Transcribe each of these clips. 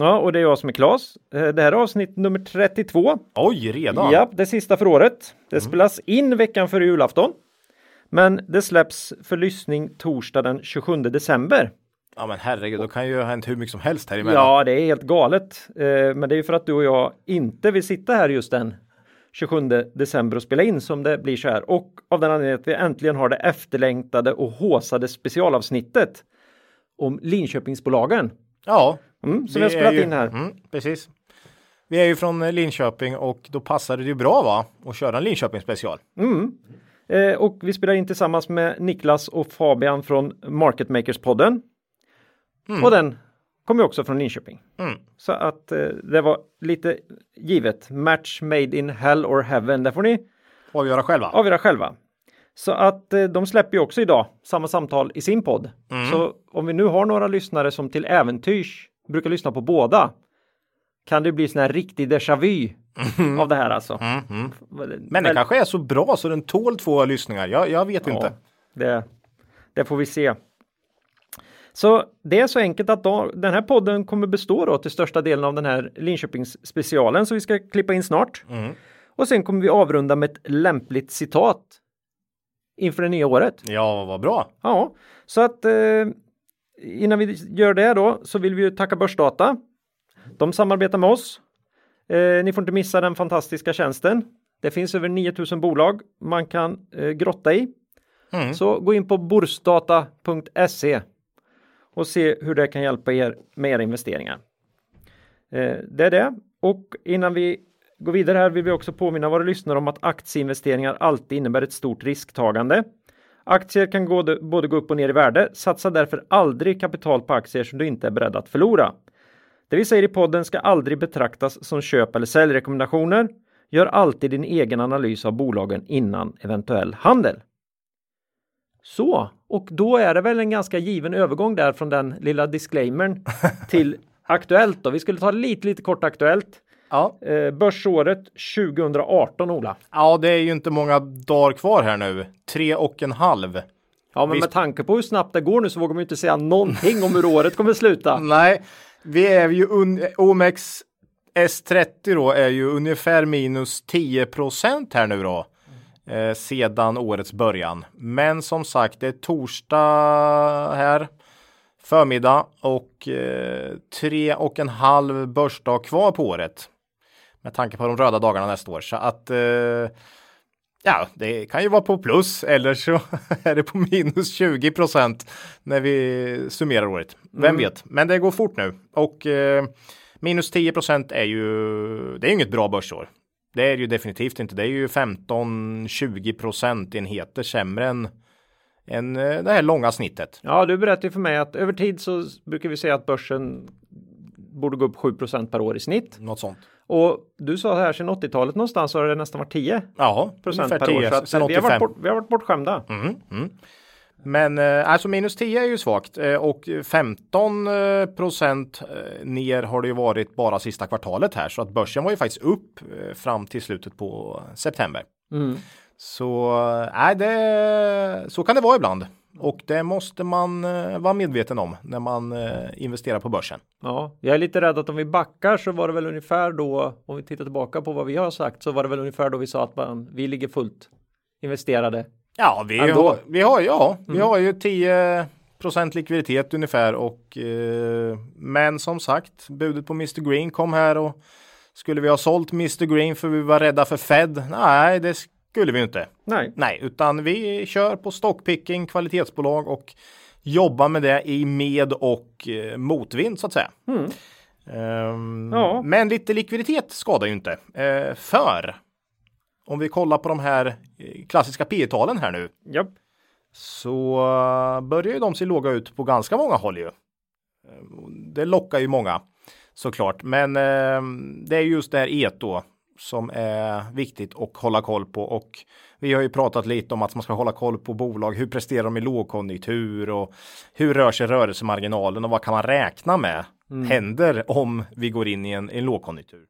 Ja, och det är jag som är Klas. Eh, Det här är avsnitt nummer 32. Oj, redan? Ja, det sista för året. Det spelas in veckan före julafton. Men det släpps för lyssning torsdag den 27 december. Ja, men herregud, då kan ju ha hänt hur mycket som helst här emellan. Ja, det är helt galet. Eh, Men det är ju för att du och jag inte vill sitta här just den 27 december och spela in som det blir så här. Och av den anledningen att vi äntligen har det efterlängtade och håsade specialavsnittet om Linköpingsbolagen. Ja, Mm, som vi har spelat ju- in här. Mm, precis. Vi är ju från Linköping och då passar det ju bra va? Att köra en Linköping special. Eh, och vi spelar in tillsammans med Niklas och Fabian från Market Makers-podden. Och den kommer också från Linköping. Mm. Så att eh, det var lite givet. Match made in hell or heaven. Det får ni Avgöra själva. avgöra själva. Så att eh, de släpper ju också idag samma samtal i sin podd. Så om vi nu har några lyssnare som till äventyrs brukar lyssna på båda kan det bli sån här riktig déjà vu av det här alltså. Men det kanske är så bra så den tål två lyssningar. Jag, jag vet inte. Det, det får vi se. Så det är så enkelt att då, den här podden kommer bestå då till största delen av den här Linköpings specialen som vi ska klippa in snart. Och sen kommer vi avrunda med ett lämpligt citat inför det nya året. Ja, vad bra. Ja, så att eh, innan vi gör det då så vill vi ju tacka Börsdata. De samarbetar med oss. Eh, ni får inte missa den fantastiska tjänsten. Det finns över 9000 bolag man kan eh, grotta i. Så gå in på borsdata.se och se hur det kan hjälpa er med era investeringar. Eh, det är det. Och innan vi går vidare här vill vi också påminna våra lyssnare om att aktieinvesteringar alltid innebär ett stort risktagande. Aktier kan gå, både gå upp och ner i värde. Satsa därför aldrig kapital på aktier som du inte är beredd att förlora. Det vi säger i podden ska aldrig betraktas som köp eller säljrekommendationer. Gör alltid din egen analys av bolagen innan eventuell handel. Så, och då är det väl en ganska given övergång där från den lilla disclaimern till aktuellt då. Vi skulle ta lite, lite kort aktuellt. Ja. Eh, börsåret 2018, Ola. ja, det är ju inte många dagar kvar här nu. Tre och en halv. Ja, men Visst. med tanke på hur snabbt det går nu så vågar man ju inte säga någonting om hur året kommer sluta. Nej, vi är ju un- OMX S30 då är ju ungefär minus 10% här nu då. Eh, sedan årets början. Men som sagt, det är torsdag här förmiddag och eh, tre och en halv börsdag kvar på året. Med tanke på de röda dagarna nästa år. Så att eh, Ja, det kan ju vara på plus eller så är det på minus 20% när vi summerar året. Vem vet? Men det går fort nu och eh, minus 10% är ju, det är ju inget bra börsår. Det är ju definitivt inte. Det är ju 15-20 procentenheter sämre än, än eh, det här långa snittet. Ja, du berättade ju för mig att över tid så brukar vi säga att börsen borde gå upp 7% per år i snitt. Något sånt. Och du sa här sedan 80-talet någonstans så har det nästan varit 10 Ja, procent per år. 10 Så att sen vi, har 85. varit bort, vi har varit bortskämda. Men eh, alltså minus 10 är ju svagt eh, och 15 eh, procent eh, ner har det ju varit bara sista kvartalet här så att börsen var ju faktiskt upp eh, fram till slutet på september. Så eh, nej, det, så kan det vara ibland och det måste man eh, vara medveten om när man eh, investerar på börsen. Ja, jag är lite rädd att om vi backar så var det väl ungefär då, om vi tittar tillbaka på vad vi har sagt, så var det väl ungefär då vi sa att man, vi ligger fullt investerade. Ja, vi Ändå. har, vi har, ja, vi har ju 10 procent likviditet ungefär och eh, men som sagt budet på Mr Green kom här och skulle vi ha sålt Mr Green för vi var rädda för Fed? Nej, det skulle vi ju inte. Nej, Nej, utan vi kör på stockpicking, kvalitetsbolag och jobbar med det i med och eh, motvind så att säga. Ehm, Ja. Men lite likviditet skadar ju inte. Eh, för om vi kollar på de här eh, klassiska P talen här nu ja. så börjar ju de se låga ut på ganska många håll ju. Eh, Det lockar ju många. Såklart, men eh, det är just det här et då som är viktigt att hålla koll på och vi har ju pratat lite om att man ska hålla koll på bolag. Hur presterar de i lågkonjunktur och hur rör sig rörelsemarginalen och vad kan man räkna med mm. händer om vi går in i en, en lågkonjunktur?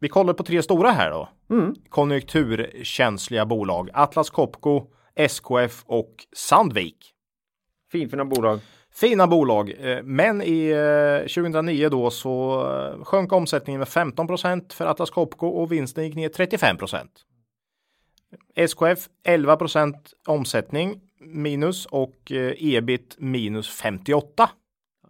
Vi kollar på tre stora här då. Mm. Konjunkturkänsliga bolag. Atlas Copco, SKF och Sandvik. Finfina bolag. Fina bolag, eh, men i eh, 2009 då så eh, sjönk omsättningen med 15% för Atlas Copco och vinsten gick ner 35% SKF 11% omsättning minus och ebit minus 58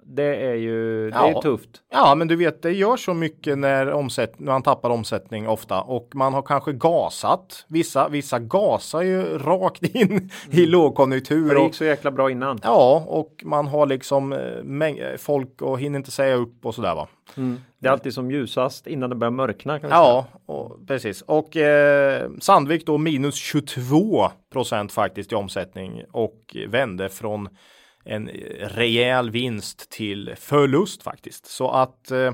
det är ju det ja. är tufft. Ja, men du vet, det gör så mycket när, omsätt, när man tappar omsättning ofta och man har kanske gasat. Vissa, vissa gasar ju rakt in mm. i lågkonjunktur. För det gick så jäkla bra innan. Ja, och man har liksom eh, folk och hinner inte säga upp och sådär va. Mm. Det är alltid som ljusast innan det börjar mörkna. Ja, och, precis. Och eh, Sandvik då minus 22 procent faktiskt i omsättning och vände från en rejäl vinst till förlust faktiskt. Så att eh,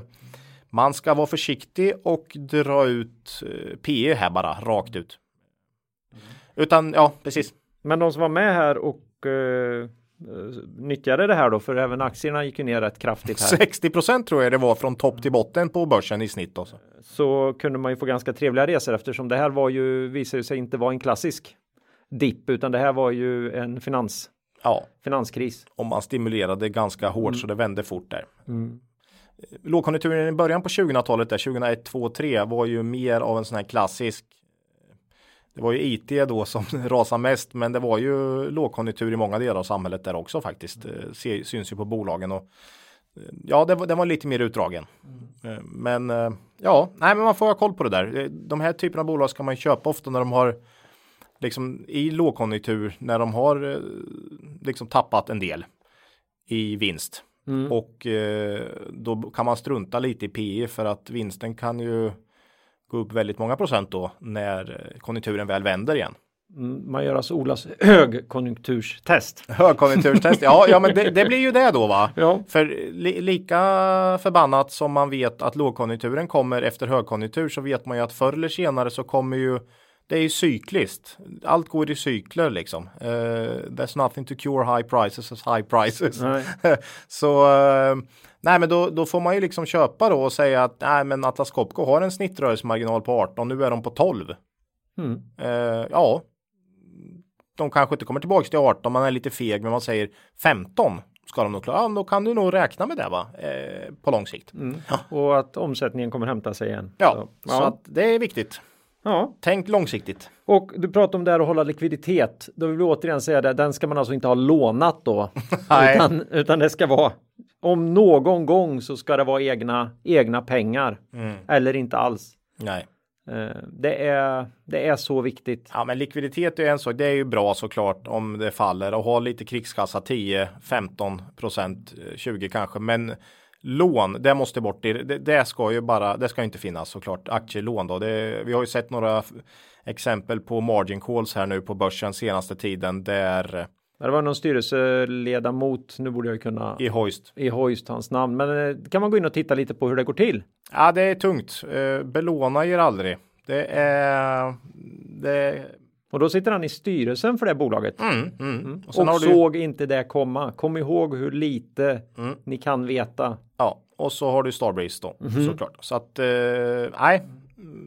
man ska vara försiktig och dra ut eh, PE här bara rakt ut. Utan ja, precis. Men de som var med här och eh, nyttjade det här då, för även aktierna gick ju ner rätt kraftigt här. 60 tror jag det var från topp till botten på börsen i snitt. Också. Så kunde man ju få ganska trevliga resor eftersom det här var ju, visade sig inte vara en klassisk dipp, utan det här var ju en finans ja. finanskris. Om man stimulerade ganska hårt mm. så det vände fort där. Mm. Lågkonjunkturen i början på 2000-talet där 2001, 2002, 2003 var ju mer av en sån här klassisk det var ju IT då som rasade mest, men det var ju lågkonjunktur i många delar av samhället där också faktiskt. Det eh, syns ju på bolagen och eh, ja, det var, det var lite mer utdragen. Mm. Eh, men ja, nej, men man får ha koll på det där. De här typerna av bolag ska man köpa ofta när de har liksom i lågkonjunktur när de har eh, liksom tappat en del i vinst. Mm. Och eh, då kan man strunta lite i PE för att vinsten kan ju gå upp väldigt många procent då när konjunkturen väl vänder igen. Mm, man gör alltså Olas högkonjunkturstest. Högkonjunkturstest, ja, ja men det, det, blir ju det då va? Ja. För li, lika förbannat som man vet att lågkonjunkturen kommer efter högkonjunktur så vet man ju att förr eller senare så kommer ju det är ju cykliskt. Allt går i cykler liksom. Uh, there's nothing to cure high prices as high prices. Nej. så uh, nej, men då, då får man ju liksom köpa då och säga att nej, men Atlas Copco har en snittrörelsemarginal på 18. Nu är de på 12. Mm. Uh, ja, de kanske inte kommer tillbaka till 18. Man är lite feg, men man säger 15 ska de nog klara. Ja, då kan du nog räkna med det va? Eh, på lång sikt. Mm. Ja. Och att omsättningen kommer hämta sig igen. Ja, så, ja. så att det är viktigt. Ja. Tänk långsiktigt. Och du pratar om det här att hålla likviditet. Då vill vi återigen säga det, den ska man alltså inte ha lånat då. utan, utan det ska vara om någon gång så ska det vara egna, egna pengar. Mm. Eller inte alls. Nej. Eh, det är, det är så viktigt. Ja, men likviditet är en sak. Det är ju bra såklart om det faller och ha lite krigskassa 10, 15 procent, 20 kanske. Men lån, det måste bort. Det, det, ska ju bara, det ska inte finnas såklart. Aktielån då. Det, vi har ju sett några exempel på margin calls här nu på börsen senaste tiden där det var någon styrelseledamot, nu borde jag kunna i Hoist. I Hoist hans namn, men eh, kan man gå in och titta lite på hur det går till? Ja, det är tungt. Eh, belåna ger aldrig. Det är det och då sitter han i styrelsen för det bolaget. Mm, mm. Mm. Och, och såg inte det komma. Kom ihåg hur lite mm. ni kan veta. Ja, och så har du Starbreeze då mm. såklart. Så att eh, nej,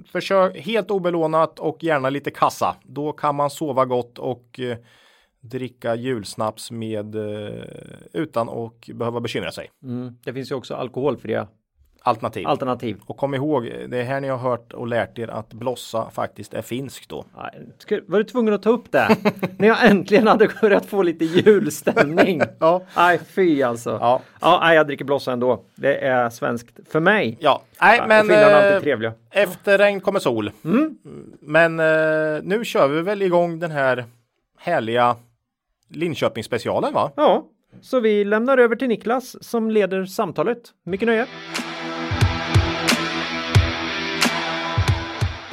försök helt obelånat och gärna lite kassa. Då kan man sova gott och eh, dricka julsnaps med eh, utan att behöva bekymra sig. Mm. Det finns ju också alkoholfria Alternativ. Alternativ. Och kom ihåg, det är här ni har hört och lärt er att blossa faktiskt är finskt då. Var du tvungen att ta upp det? När jag äntligen hade börjat få lite julstämning. ja. Nej, fy alltså. Ja. ja, jag dricker blossa ändå. Det är svenskt för mig. Ja, nej, ja, men eh, efter regn kommer sol. Mm. Men eh, nu kör vi väl igång den här härliga Linköping specialen va? Ja, så vi lämnar över till Niklas som leder samtalet. Mycket nöje.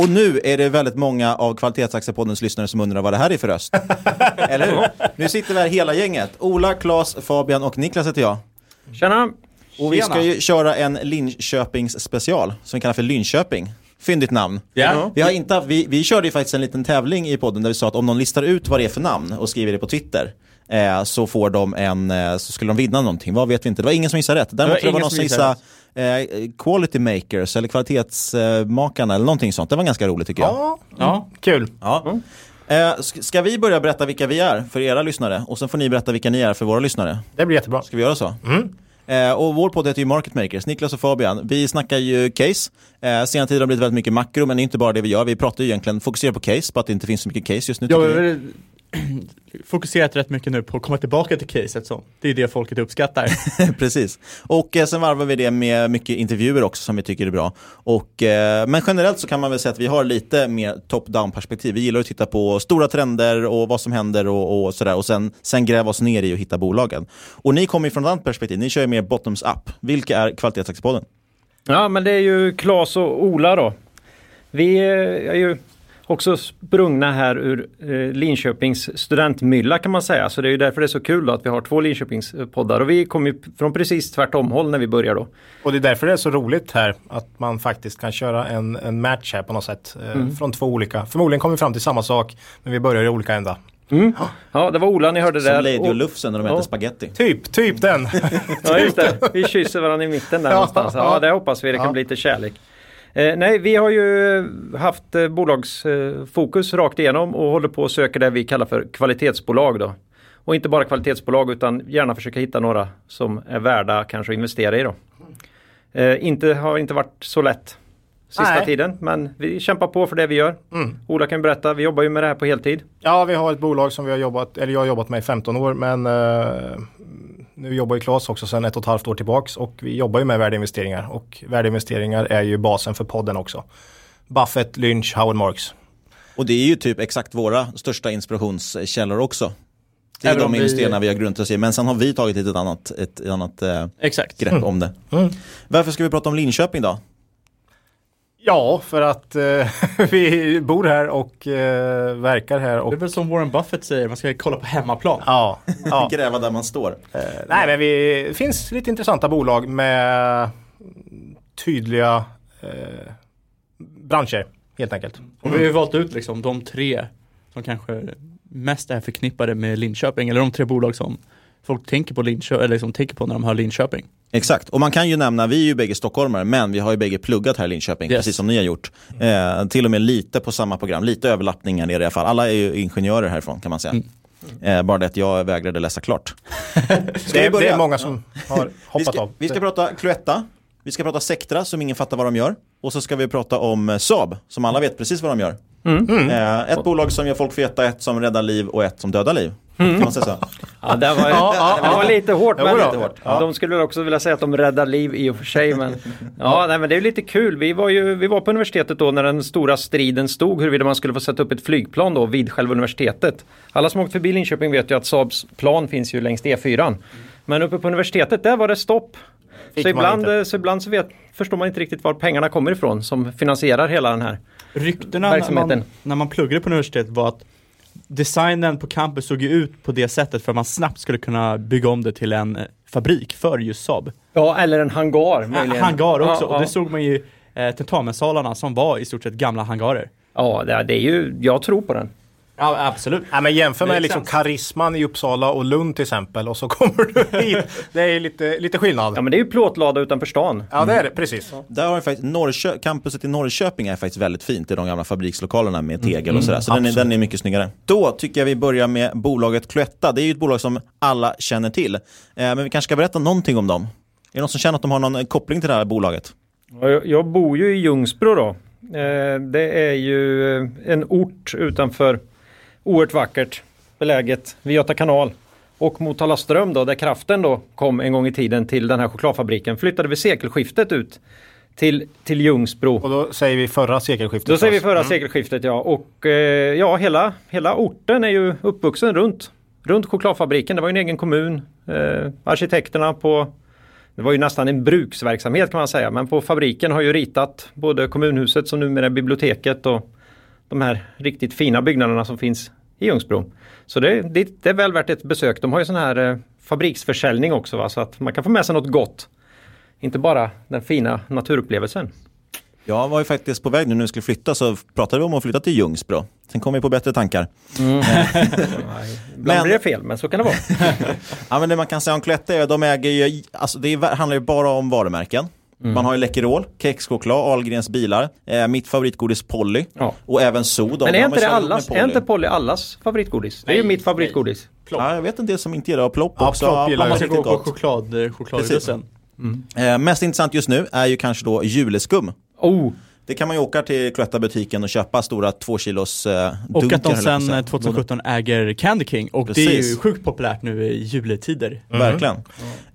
Och nu är det väldigt många av Kvalitetsaktiepodens lyssnare som undrar vad det här är för röst. Eller hur? Nu sitter vi här hela gänget. Ola, Claes, Fabian och Niklas heter jag. Tjena! Och vi ska ju köra en Linköpings special som vi kallar för Linköping. Fyndigt namn. Ja. Vi, har inte haft, vi, vi körde ju faktiskt en liten tävling i podden där vi sa att om någon listar ut vad det är för namn och skriver det på Twitter eh, så får de en, eh, så skulle de vinna någonting. Vad vet vi inte. Det var ingen som gissade rätt. Däremot Det var det var någon som som gissade eh, quality makers eller kvalitetsmakarna eller någonting sånt. Det var ganska roligt tycker jag. Ja, Ja. kul. Ja. Eh, sk- ska vi börja berätta vilka vi är för era lyssnare och sen får ni berätta vilka ni är för våra lyssnare? Det blir jättebra. Ska vi göra så? Eh, och vår podd heter ju Market Makers, Niklas och Fabian. Vi snackar ju case. Eh, senare tid har det blivit väldigt mycket makro, men det är inte bara det vi gör. Vi pratar ju egentligen, fokuserar på case, på att det inte finns så mycket case just nu. Jag fokuserat rätt mycket nu på att komma tillbaka till caset så. Det är det folket uppskattar. Precis. Och eh, sen varvar vi det med mycket intervjuer också som vi tycker är bra. Och, eh, men generellt så kan man väl säga att vi har lite mer top-down perspektiv. Vi gillar att titta på stora trender och vad som händer och, och sådär. Och sen, sen gräva oss ner i och hitta bolagen. Och ni kommer ju från ett annat perspektiv. Ni kör ju mer bottoms-up. Vilka är kvalitetsaktiepodden? Ja, men det är ju Claes och Ola då. Vi eh, är ju också sprungna här ur eh, Linköpings studentmylla kan man säga. Så det är ju därför det är så kul då att vi har två Linköpingspoddar. Och vi kommer ju från precis tvärtom håll när vi börjar då. Och det är därför det är så roligt här att man faktiskt kan köra en, en match här på något sätt. Eh, Från två olika. Förmodligen kommer vi fram till samma sak men vi börjar i olika ändar. Ja, det var Ola ni hörde Som där. Lady och Lufsen när de Ja. äter spaghetti. Typ, typ den. Ja just det, vi kysser varandra i mitten där Ja, någonstans. Ja ja. det hoppas vi, det kan bli lite kärlek. Eh, nej, vi har ju haft eh, bolagsfokus rakt igenom och håller på och söker det vi kallar för kvalitetsbolag då. Och inte bara kvalitetsbolag utan gärna försöka hitta några som är värda kanske att investera i då. Eh, inte, har inte varit så lätt sista Nej. tiden men vi kämpar på för det vi gör. Mm. Ola kan berätta, vi jobbar ju med det här på heltid. Ja, vi har ett bolag som vi har jobbat, eller jag har jobbat med i 15 år men eh, nu jobbar ju Claes också sedan ett och ett halvt år tillbaks och vi jobbar ju med värdeinvesteringar och värdeinvesteringar är ju basen för podden också. Buffett, Lynch, Howard Marks. Och det är ju typ exakt våra största inspirationskällor också. Det är Även de vi- investerarna vi har grundat oss i, men sen har vi tagit ett annat, ett annat eh, Exakt. grepp om det. Mm. Varför ska vi prata om Linköping då? Ja, för att eh, vi bor här och eh, verkar här. Och, Det är väl som Warren Buffett säger, man ska kolla på hemmaplan. ja, ja. Gräva där man står. Eh, nej, men vi, det finns lite intressanta bolag med tydliga eh, branscher helt enkelt. Och vi har ju valt ut liksom de tre som kanske mest är förknippade med Linköping, eller de tre bolag som folk tänker på, Linköping, eller liksom tänker på när de hör Linköping. Exakt, och man kan ju nämna, vi är ju bägge stockholmare, men vi har ju bägge pluggat här i Linköping, Yes. precis som ni har gjort. Eh, till och med lite på samma program, lite överlappningar det i alla fall. Alla är ju ingenjörer härifrån kan man säga. Eh, bara det att jag vägrade läsa klart. Ska Det vi är, det är många som har Vi hoppat ska, av. vi ska prata Cloetta, vi ska prata Sectra som ingen fattar vad de gör. Och så ska vi prata om eh, Saab som alla vet precis vad de gör. Eh, ett bolag som gör folk feta, ett som räddar liv och ett som dödar liv. Kan man säga så? Ja, det var, Ja, ja, det var ja. lite hårt. Men lite hårt. De skulle också vilja säga att de räddar liv i och för sig. Men, ja, nej, men det är ju lite kul. Vi var ju vi var på universitetet då när den stora striden stod huruvida man skulle få sätta upp ett flygplan då vid själva universitetet. Alla som åkt förbi Linköping vet ju att Saabs plan finns ju längs E4. Men uppe på universitetet där var det stopp. Fick Så ibland, eh, så ibland så vet, förstår man inte riktigt var pengarna kommer ifrån som finansierar hela den här. Ryktena när Verksamheten. man, när man pluggade på universitetet var att designen på campus såg ju ut på det sättet för att man snabbt skulle kunna bygga om det till en eh, fabrik för just Saab. Ja, eller en hangar möjligen. Hangar också, Ja, och ja. det såg man ju eh, tentamenssalarna som var i stort sett gamla hangarer. Ja, det är ju, jag tror på den. Ja, absolut. Nej, men jämför med liksom karisman i Uppsala och Lund till exempel och så kommer du hit. Det är lite, lite skillnad. Ja, men det är ju plåtlada utanför stan. Ja, det är det. Precis. Där har vi faktiskt Norrkö- campuset i Norrköping är faktiskt väldigt fint i de gamla fabrikslokalerna med tegel och sådär. Så den är, den är mycket snyggare. Då tycker jag vi börjar med bolaget Cloetta. Det är ju ett bolag som alla känner till. Eh, men vi kanske ska berätta någonting om dem. Är det någon som känner att de har någon koppling till det här bolaget? Ja, Jag, jag bor ju i Ljungsbro då. Eh, det är ju eh, en ort utanför oerhört vackert beläget vid Göta kanal. Och Motala Ström då, där kraften då kom en gång i tiden till den här chokladfabriken, flyttade vid sekelskiftet ut till, till Ljungsbro. Och då säger vi förra sekelskiftet. Då säger vi förra sekelskiftet ja. Och eh, ja, hela, hela orten är ju uppvuxen runt, runt chokladfabriken. Det var ju en egen kommun. Eh, arkitekterna på det var ju nästan en bruksverksamhet kan man säga. Men på fabriken har ju ritat både kommunhuset som numera är biblioteket och de här riktigt fina byggnaderna som finns i Ljungsbro. Så det, det, det är väl värt ett besök. De har ju sån här eh, fabriksförsäljning också va? så att man kan få med sig något gott Inte bara den fina naturupplevelsen. Jag var ju faktiskt på väg nu när vi skulle flytta så pratade vi om att flytta till Ljungsbro. Sen kom vi på bättre tankar. Ibland blir det fel, men så kan det vara. Ja, men det man kan säga om Cloetta är att de äger ju, alltså det handlar ju bara om varumärken. Mm. Man har ju Läkerol, kexchoklad, Ahlgrens bilar, eh, mitt favoritgodis Polly Ja. och även. De, Men är inte det allas, är Polly. inte Polly allas favoritgodis? Det är ju Nej, mitt favoritgodis. Ja, jag vet en del som inte gillar det. Plopp Ja, också. Plopp gillar på gott. choklad, eh, chokladrussen. Eh, mest intressant just nu är ju kanske då juleskum. Oh, Det kan man ju åka till Cloetta-butiken och köpa stora två kilos eh, Och dunkar, att de på sen eh, att säga. 2017 äger Candy King och det är ju Precis. sjukt populärt nu i juletider. Verkligen.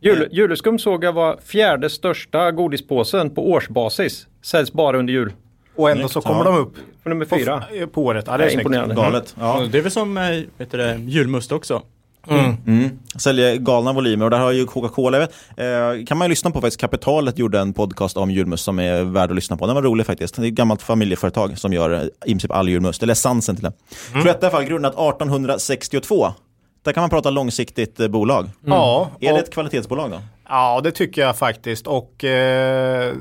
jul, juleskum såg jag var fjärde största godispåsen på årsbasis. Säljs bara under jul. Och ändå så kommer Ja. de upp För nummer på, fyra. på året. Ja, det är Det är imponerande. Galet. Ja. Och Det är väl som eh, vet du, det, julmust också. Mm. Säljer galna volymer och där har ju Coca-Cola, vet, eh, kan man ju lyssna på faktiskt, Kapitalet gjorde en podcast om julmust som är värd att lyssna på. Den var rolig faktiskt. Det är ett gammalt familjeföretag som gör eh, i princip all julmust, eller essensen till det. Mm. Cloetta i alla fall grundat 1862. Där kan man prata långsiktigt eh, bolag. Ja, Är det ett kvalitetsbolag då? Ja, det tycker jag faktiskt. Och eh,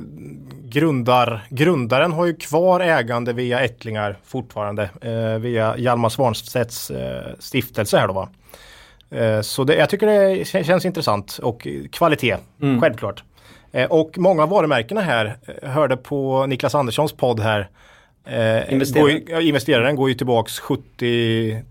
grundar, grundaren har ju kvar ägande via ättlingar fortfarande. Eh, via Hjalmar Svanstedts eh, stiftelse här då va. Eh, så det, jag tycker det känns intressant och kvalitet, självklart. Eh, och många av varumärkena här, eh, hörde på Niklas Anderssons podd här. Investeraren. Går, investeraren går ju tillbaks 70,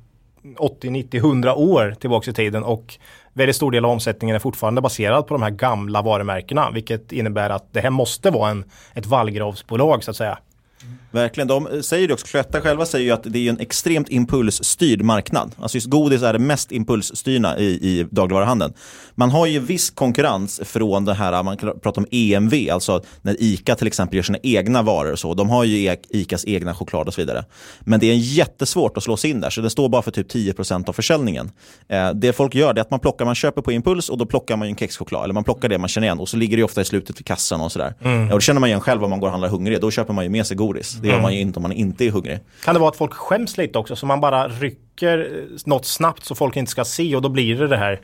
80, 90, 100 år tillbaks i tiden och väldigt stor del av omsättningen är fortfarande baserad på de här gamla varumärkena vilket innebär att det här måste vara en, ett vallgravsbolag så att säga. Verkligen, de säger det också, Cloetta själva säger ju att det är en extremt impulsstyrd marknad. Alltså just godis är det mest impulsstyrna i, i dagligvaruhandeln. Man har ju viss konkurrens från det här, man kan prata om EMV, alltså när ICA till exempel gör sina egna varor och så. De har ju E- ICAs egna choklad och så vidare. Men det är jättesvårt att slå sig in där, så det står bara för typ 10% av försäljningen. Eh, det folk gör är att man plockar, man köper på impuls och då plockar man ju en kexchoklad, eller man plockar det man känner igen och så ligger det ofta i slutet vid kassan och sådär. Mm. Och det känner man igen själv om man går och handlar hungrig, då köper man ju med sig godis. Det gör man ju inte om man inte är hungrig. Kan det vara att folk skäms lite också så man bara rycker eh, något snabbt så folk inte ska se och då blir det det här.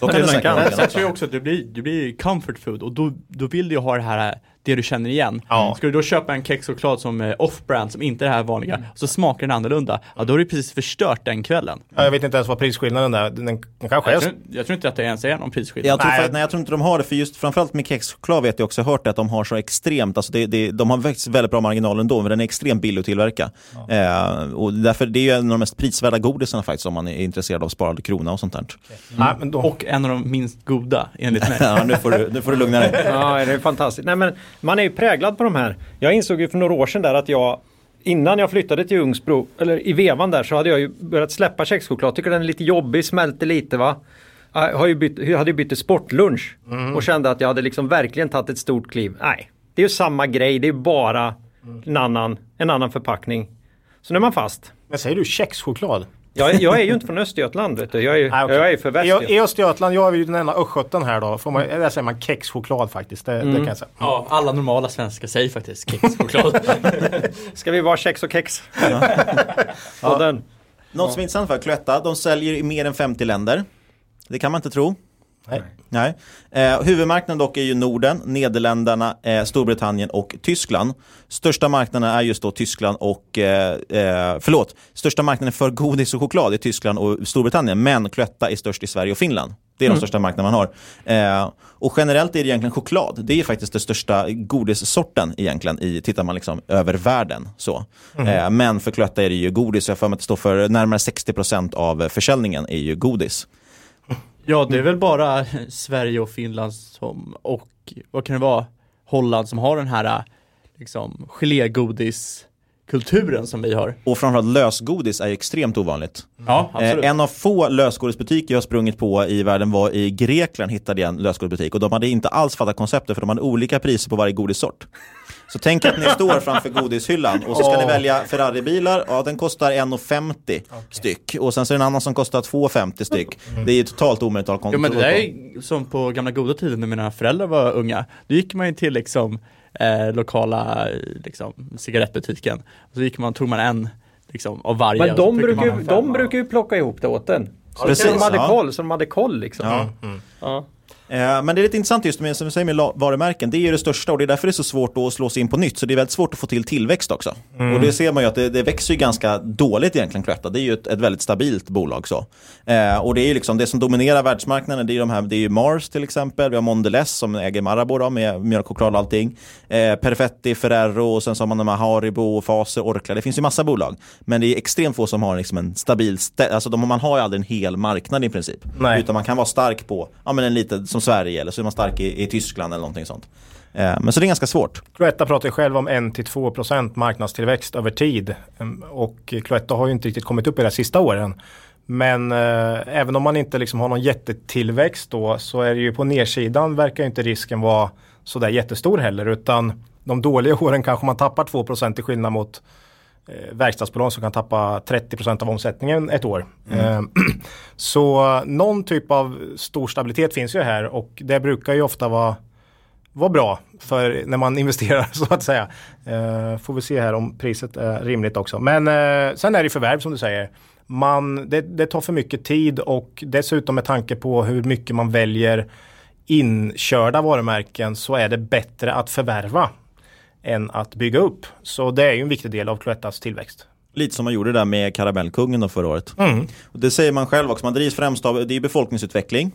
Så kan det säkert. Sen tror jag också att det blir, det blir comfort food och då, då vill du ju ha det här det du känner igen. Ja. Ska du då köpa en kexchoklad som är off-brand som inte är det här vanliga, så smakar den annorlunda, ja då har du precis förstört den kvällen. Ja, Jag vet inte ens vad prisskillnaden är. Den, den kanske Jag är... tror, jag tror inte att det ens är någon prisskillnad. Jag tror, Nej. nej. nej, jag tror inte de har det, för just framförallt med kexchoklad vet jag också hört att de har så extremt, alltså det, det, de har växt väldigt bra marginaler ändå, men den är extremt billig att tillverka. Eh, och därför det är ju en av de mest prisvärda godisarna faktiskt om man är intresserad av sparad krona och sånt där. Nej, men då, Och en av de minst goda enligt mig. Ja, nu får du, nu får du lugna dig. Ja, det är fantastiskt. Nej, men man är ju präglad på de här. Jag insåg ju för några år sedan där att jag Innan jag flyttade till Ljungsbro, eller i vevan där, så hade jag ju börjat släppa kexchoklad. Tycker den är lite jobbig, smälter lite va. Jag har ju bytt, hade bytt till sportlunch och kände att jag hade liksom verkligen tagit ett stort kliv. Nej, det är ju samma grej, det är bara en annan, en annan förpackning. Så nu är man fast. men säger du kexchoklad? Jag, är- jag är ju inte från Östergötland vet du. Jag är, Nej, okej. jag är för I, Västergötland. I Östergötland, jag är ju den enda östgöten här då. Får man, Där säger man kexchoklad faktiskt. Det, det kan jag säga. Ja, alla normala svenskar säger faktiskt kexchoklad. Ska vi vara kex och kex? ja. den. Något som är intressant för Cloetta, de säljer i mer än 50 länder. Det kan man inte tro. Nej. Nej. Eh, huvudmarknaden dock är ju Norden, Nederländerna, eh, Storbritannien och Tyskland. Största marknaden är just då Tyskland och, eh, eh, förlåt, största marknaden för godis och choklad är Tyskland och Storbritannien, men Cloetta är störst i Sverige och Finland. Det är de största marknaderna man har. Eh, och generellt är det egentligen choklad. Det är faktiskt den största godissorten egentligen, i, tittar man liksom över världen. Så. Eh, men för Cloetta är det ju godis, jag har för mig att det står för närmare 60% av försäljningen är ju godis. Ja, det är väl bara Sverige och Finland som, och vad kan det vara, Holland som har den här liksom gelégodiskulturen som vi har. Och framförallt lösgodis är extremt ovanligt. Ja, absolut. Eh, en av få lösgodisbutiker jag har sprungit på i världen var i Grekland hittade jag en lösgodisbutik och de hade inte alls fattat konceptet för de hade olika priser på varje godissort. Så tänk att ni står framför godishyllan och så ska ni välja Ferrari-bilar, ja den kostar 1,50 styck och sen så är det en annan som kostar 2,50 styck. Det är ju totalt omöjligt att ha Jo men kontroll det där på. är som på gamla goda tiden när mina föräldrar var unga. Då gick man ju till liksom eh, lokala liksom, cigarettbutiken. Och så gick man, tog man en liksom, av varje. Men de brukar, man ju, de brukar ju plocka ihop det åt en. Precis, så de hade ja. koll, så de hade koll liksom. Ja. Ja. Eh, men det är lite intressant just med, som du säger med varumärken, det är ju det största och det är därför det är så svårt att slå sig in på nytt. Så det är väldigt svårt att få till tillväxt också. Mm. Och det ser man ju att det, det växer ju ganska dåligt egentligen Cloetta. Det är ju ett, ett väldigt stabilt bolag så. Eh, och det är ju liksom det som dominerar världsmarknaden, det är ju de här, det är ju Mars till exempel, vi har Mondelez som äger Marabou då, med mjölk, choklad och allting. Eh, Perfetti, Ferrero och sen så har man de här Haribo, Faser, Orkla. Det finns ju massa bolag. Men det är extremt få som har liksom en stabil, alltså de, man har ju aldrig en hel marknad i princip. Nej. Utan man kan vara stark på, ja men en liten som Sverige eller så är man stark i, i Tyskland eller någonting sånt. Eh, men så det är ganska svårt. Cloetta pratar ju själv om 1-2% marknadstillväxt över tid. Mm, och Cloetta har ju inte riktigt kommit upp i de sista åren. Men eh, även om man inte liksom har någon jättetillväxt då så är det ju på nedsidan verkar inte risken vara sådär jättestor heller. Utan de dåliga åren kanske man tappar 2% till skillnad mot eh, verkstadsbolag som kan tappa 30% av omsättningen ett år. Mm. Eh, så någon typ av stor stabilitet finns ju här och det brukar ju ofta vara, vara bra för när man investerar så att säga. Eh, får vi se här om priset är rimligt också. Men eh, sen är det förvärv som du säger. Man, det, det tar för mycket tid och dessutom med tanke på hur mycket man väljer inkörda varumärken så är det bättre att förvärva än att bygga upp. Så det är ju en viktig del av Cloettas tillväxt. Lite som man gjorde där med Karamellkungen då förra året. Mm. Det säger man själv också, man drivs främst av det är befolkningsutveckling.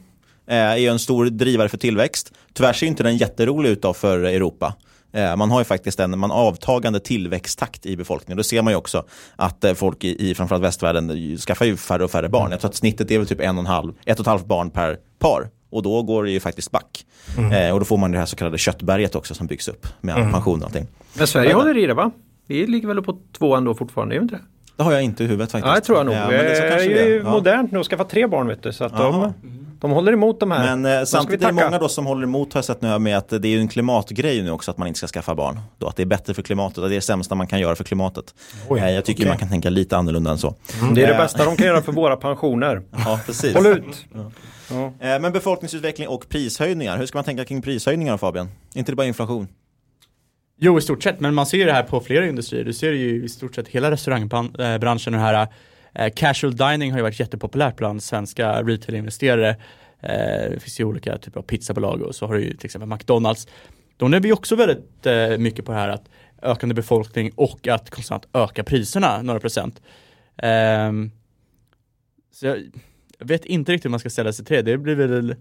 Eh, är en stor drivare för tillväxt. Tyvärr ser inte den jätterolig ut då för Europa. Eh, man har ju faktiskt en man avtagande tillväxttakt i befolkningen. Då ser man ju också att eh, folk i, i framförallt västvärlden skaffar ju färre och färre barn. Jag tror att snittet är väl typ en och en halv, ett och ett halvt barn per par. Och då går det ju faktiskt back. Mm. Eh, och då får man det här så kallade köttberget också som byggs upp med mm. pension och allting. Men Sverige håller i det va? Vi ligger väl på tvåan då fortfarande, är vi inte det? Det har jag inte i huvudet faktiskt. Ja, det tror jag nog. Ja, det är ju ja. modernt nu att skaffa tre barn vet du. Så att de, de håller emot de här. Men eh, samtidigt är det många då som håller emot har jag sett nu med att det är en klimatgrej nu också att man inte ska skaffa barn. Då, att det är bättre för klimatet, att det är det sämsta man kan göra för klimatet. Oj, eh, jag tycker okay. man kan tänka lite annorlunda än så. Mm, det är det eh. bästa de kan göra för våra pensioner. Ja, precis. Håll ut! Ja. Ja. Eh, men befolkningsutveckling och prishöjningar, hur ska man tänka kring prishöjningar Fabian? inte det bara inflation? Jo, i stort sett, men man ser ju det här på flera industrier. Du ser ju i stort sett hela restaurangbranschen och det här eh, casual dining har ju varit jättepopulärt bland svenska retail-investerare. Eh, det finns ju olika typer av pizzabolag och så har du ju till exempel McDonalds. De lever ju också väldigt eh, mycket på det här att ökande befolkning och att konstant öka priserna några procent. Um, så jag, jag vet inte riktigt hur man ska ställa sig till det. Det blir väl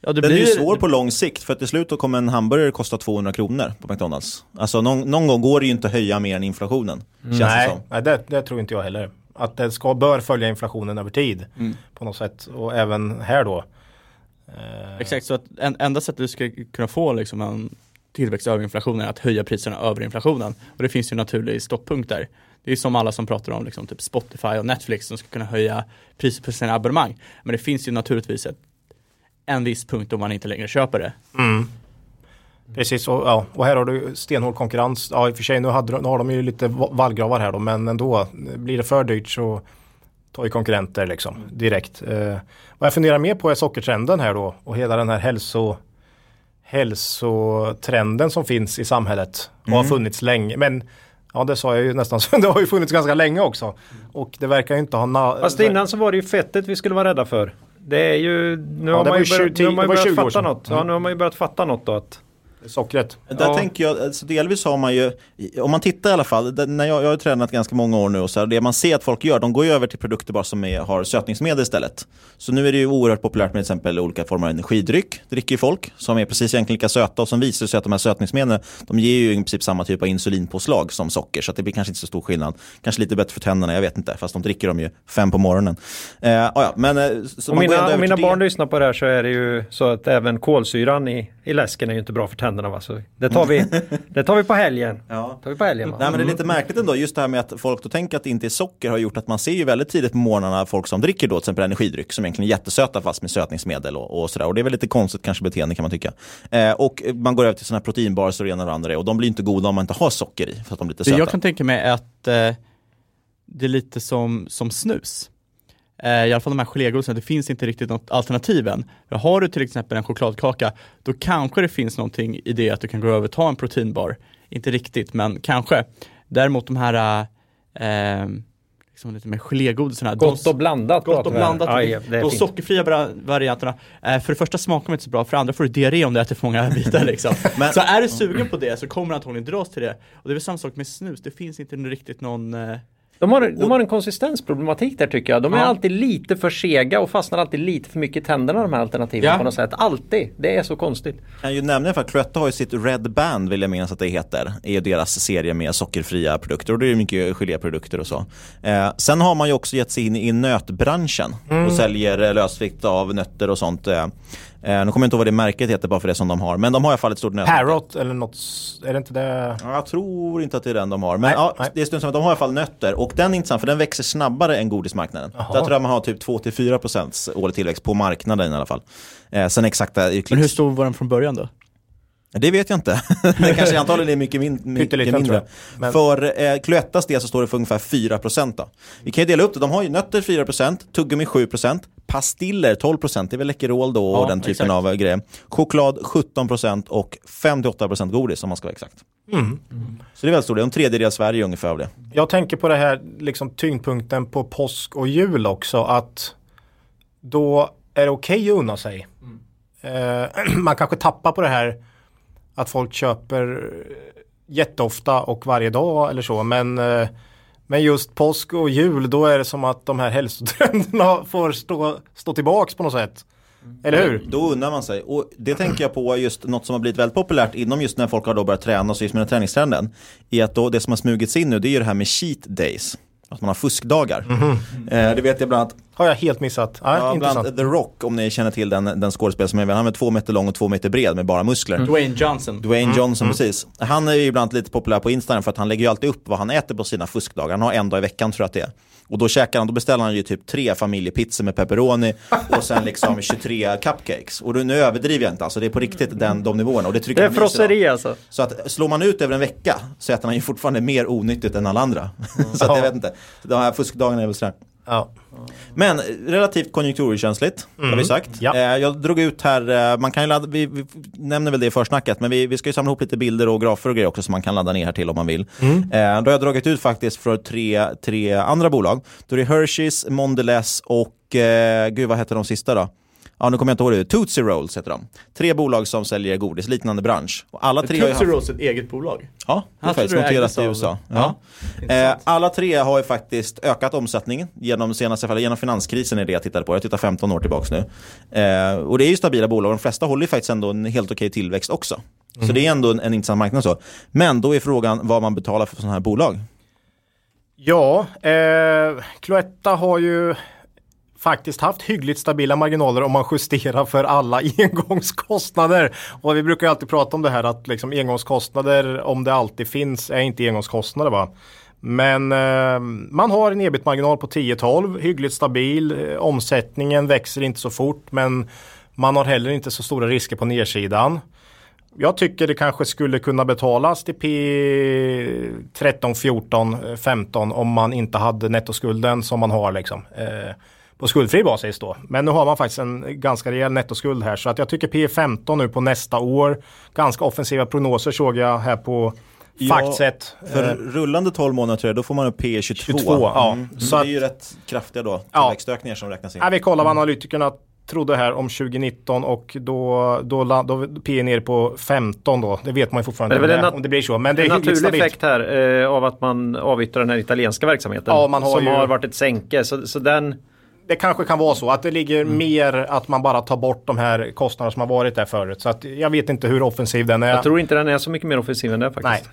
Ja, det Den blir... är ju svår på lång sikt för till slut kommer en hamburgare kosta 200 kronor på McDonalds. Alltså någon, någon gång går det ju inte att höja mer än inflationen. Mm. Nej, det, nej det, det, tror inte jag heller. Att det ska, bör följa inflationen över tid mm. på något sätt. Och även här då. Eh... Exakt, så att en, enda sättet du ska kunna få liksom en tillväxt över inflationen är att höja priserna över inflationen. Och det finns ju en naturlig stopppunkt där. Det är som alla som pratar om liksom, typ Spotify och Netflix som ska kunna höja priset på sina abonnemang. Men det finns ju naturligtvis ett, en viss punkt då man inte längre köper det. Mm. Precis, och, ja, och här har du stenhård konkurrens. Ja, i och för sig nu, hade, nu har de ju lite vallgravar här då, men ändå. Blir det för dyrt så tar vi konkurrenter liksom direkt. Eh, vad jag funderar mer på är sockertrenden här då och hela den här hälso hälsotrenden som finns i samhället och har mm. funnits länge. Men Ja det sa jag ju nästan, det har ju funnits ganska länge också. Och det verkar ju inte ha... Fast innan så var det ju fettet vi skulle vara rädda för. Det är ju... Nu ja, har man ju börjat, nu har man börjat fatta något. Mm. Ja, nu har man ju börjat fatta något då att sockret. Där ja. tänker jag, alltså delvis har man ju, om man tittar i alla fall, när jag, jag har tränat ganska många år nu och så här, det man ser att folk gör, de går ju över till produkter bara som är, har sötningsmedel istället. Så nu är det ju oerhört populärt med till exempel olika former av energidryck, dricker ju folk, som är precis egentligen lika söta och som visar sig att de här sötningsmedlen, de ger ju i princip samma typ av insulinpåslag som socker, så det blir kanske inte så stor skillnad. Kanske lite bättre för tänderna, jag vet inte, fast de dricker de ju fem på morgonen. Eh, ja, men, eh, så om mina, om mina barn lyssnar på det här så är det ju så att även kolsyran i, i läsken är ju inte bra för tänderna. Va? Så det, tar vi, det tar vi på helgen. Ja. Tar vi på helgen Nej, men det är lite märkligt ändå, just det här med att folk då tänker att det inte är socker har gjort att man ser ju väldigt tidigt på morgnarna folk som dricker då till exempel energidryck som egentligen är jättesöta fast med sötningsmedel och, och sådär. Och det är väl lite konstigt kanske beteende kan man tycka. Eh, och man går över till sådana här proteinbars och det ena och det andra och de blir inte goda om man inte har socker i för att de blir lite söta. Jag kan tänka mig att eh, det är lite som, som snus i alla fall de här gelégodisarna, det finns inte riktigt något alternativ än. Har du till exempel en chokladkaka, då kanske det finns någonting i det att du kan gå över och ta en proteinbar. Inte riktigt, men kanske. Däremot de här, eh, liksom lite mer gelégodisarna. Gott och blandat Gott och blandat. Ja, är de fint. sockerfria vari- varianterna, eh, för det första smakar de inte så bra, för det andra får du diarré om du äter för många bitar liksom. Men- så är du sugen på det så kommer du antagligen dras till det. Och det är väl samma sak med snus, det finns inte riktigt någon eh, De har, de har en konsistensproblematik där tycker jag. De är Ja. alltid lite för sega och fastnar alltid lite för mycket i tänderna de här alternativen Ja. på något sätt. Alltid. Det är så konstigt. kan ju nämna för att Cloetta har ju sitt Red Band vill jag minnas att det heter. är ju deras serie med sockerfria produkter och det är mycket geléprodukter och så. Eh, sen har man ju också gett sig in i nötbranschen och säljer eh, lösvikt av nötter och sånt. Eh, eh, nu kommer jag inte ihåg vad det märket heter bara för det som de har. Men de har i alla fall ett stort nöt. Parrot eller något, är det inte det? Ja, Jag tror inte att det är den de har. Men Nej, ja, nej. det är stund som att de har i alla fall nötter och den är intressant för den växer snabbare än godismarknaden. Där tror jag man har typ 2-4% årlig tillväxt på marknaden i alla fall. Eh, sen exakta Men hur stor var den från början då? Det vet jag inte. det kanske antagligen är mycket, min, mycket mindre. Men- För eh, Cloettas del så står det för ungefär 4% då. Vi kan ju dela upp det. De har ju nötter 4%, tuggummi 7%, pastiller 12%, det är väl Läkerol då och Ja, den typen exakt. av eh, grejer. Choklad 17% och 5-8% godis om man ska vara exakt. Mm. Så det är väldigt stort, det är en tredjedel av Sverige ungefär av det. Jag tänker på det här liksom tyngdpunkten på påsk och jul också att då är det okej att unna sig. Eh, man kanske tappar på det här att folk köper jätteofta och varje dag eller så men eh, men just påsk och jul då är det som att de här hälsotrenderna får stå, stå tillbaks på något sätt. Eller hur? Då undrar man sig. Och det tänker jag på just något som har blivit väldigt populärt inom just när folk har då börjat träna och så just med den träningstrenden. Är att då det som har smugits in nu det är ju det här med cheat days. Att man har fuskdagar. Eh, det vet jag bland annat Har jag helt missat. Ja, Ja, intressant. bland The Rock, om ni känner till den, den skådespelare som är, han är två meter lång och två meter bred med bara muskler. Dwayne Johnson. Dwayne Johnson, precis. Han är ju ibland lite populär på Instagram för att han lägger ju alltid upp vad han äter på sina fuskdagar. Han har en dag i veckan tror jag att det är. Och då käkar han, då beställer han ju typ tre familjepizzor med pepperoni och sen liksom 23 cupcakes. Och då, nu överdriver jag inte, alltså det är på riktigt den, de nivåerna. Och det Det är frosseri alltså. Så att slår man ut över en vecka så äter han ju fortfarande mer onyttigt än alla andra. så att jag vet inte. De här fuskdagarna är väl sådär. Ja. Men relativt konjunkturkänsligt har vi sagt. Ja. Eh, jag drog ut här, eh, man kan ju ladda, vi, vi nämner väl det i försnacket, men vi, vi ska ju samla ihop lite bilder och grafer och grejer också som man kan ladda ner här till om man vill. Eh, då har jag dragit ut faktiskt för tre, tre andra bolag. Då är det Hershey's, Mondelez och, gud vad heter de sista då? Ja, nu kommer jag inte ihåg det. Tootsie Rolls heter de. Tre bolag som säljer godis, liknande bransch. Och alla tre Tootsie haft- Rolls är ett eget bolag. Ja, det är faktiskt noterat i USA. Ja, Ja. Eh, alla tre har ju faktiskt ökat omsättningen genom senaste fallet, genom finanskrisen är det jag tittade på. Jag tittar 15 år tillbaks nu. Eh, och det är ju stabila bolag, de flesta håller ju faktiskt ändå en helt okej tillväxt också. Så det är ändå en, en intressant marknad så. Men då är frågan vad man betalar för sådana här bolag. Ja, eh, Cloetta har ju faktiskt haft hyggligt stabila marginaler om man justerar för alla engångskostnader. Och vi brukar alltid prata om det här att liksom engångskostnader, om det alltid finns, är inte engångskostnader va. Men eh, man har en ebit-marginal på 10-12, hyggligt stabil, eh, omsättningen växer inte så fort men man har heller inte så stora risker på nedsidan. Jag tycker det kanske skulle kunna betalas till P13, 14, 15 om man inte hade nettoskulden som man har liksom. Eh, på skuldfri basis då. Men nu har man faktiskt en ganska rejäl nettoskuld här så att jag tycker P15 nu på nästa år. Ganska offensiva prognoser såg jag här på Ja, Faktset. För Eh, rullande 12 månader tror jag, då får man upp P 22. 22, ja. Mm. Så det är ju rätt kraftiga då, Ja. tillväxtökningar som räknas in. Ja, vi kollar vad analytikerna trodde här om 2019 och då, då, la- då P är ner på 15 då. Det vet man ju fortfarande Men det en nat- om det blir så. Men det En är hyggligt naturlig stabilt. effekt här eh, av att man avyttrar den här italienska verksamheten. Ja, man har som ju- har varit ett sänke. Så, så den, Det kanske kan vara så att det ligger Mm. mer att man bara tar bort de här kostnaderna som har varit där förut. Så att jag vet inte hur offensiv den är. jag tror inte den är så mycket mer offensiv än det faktiskt.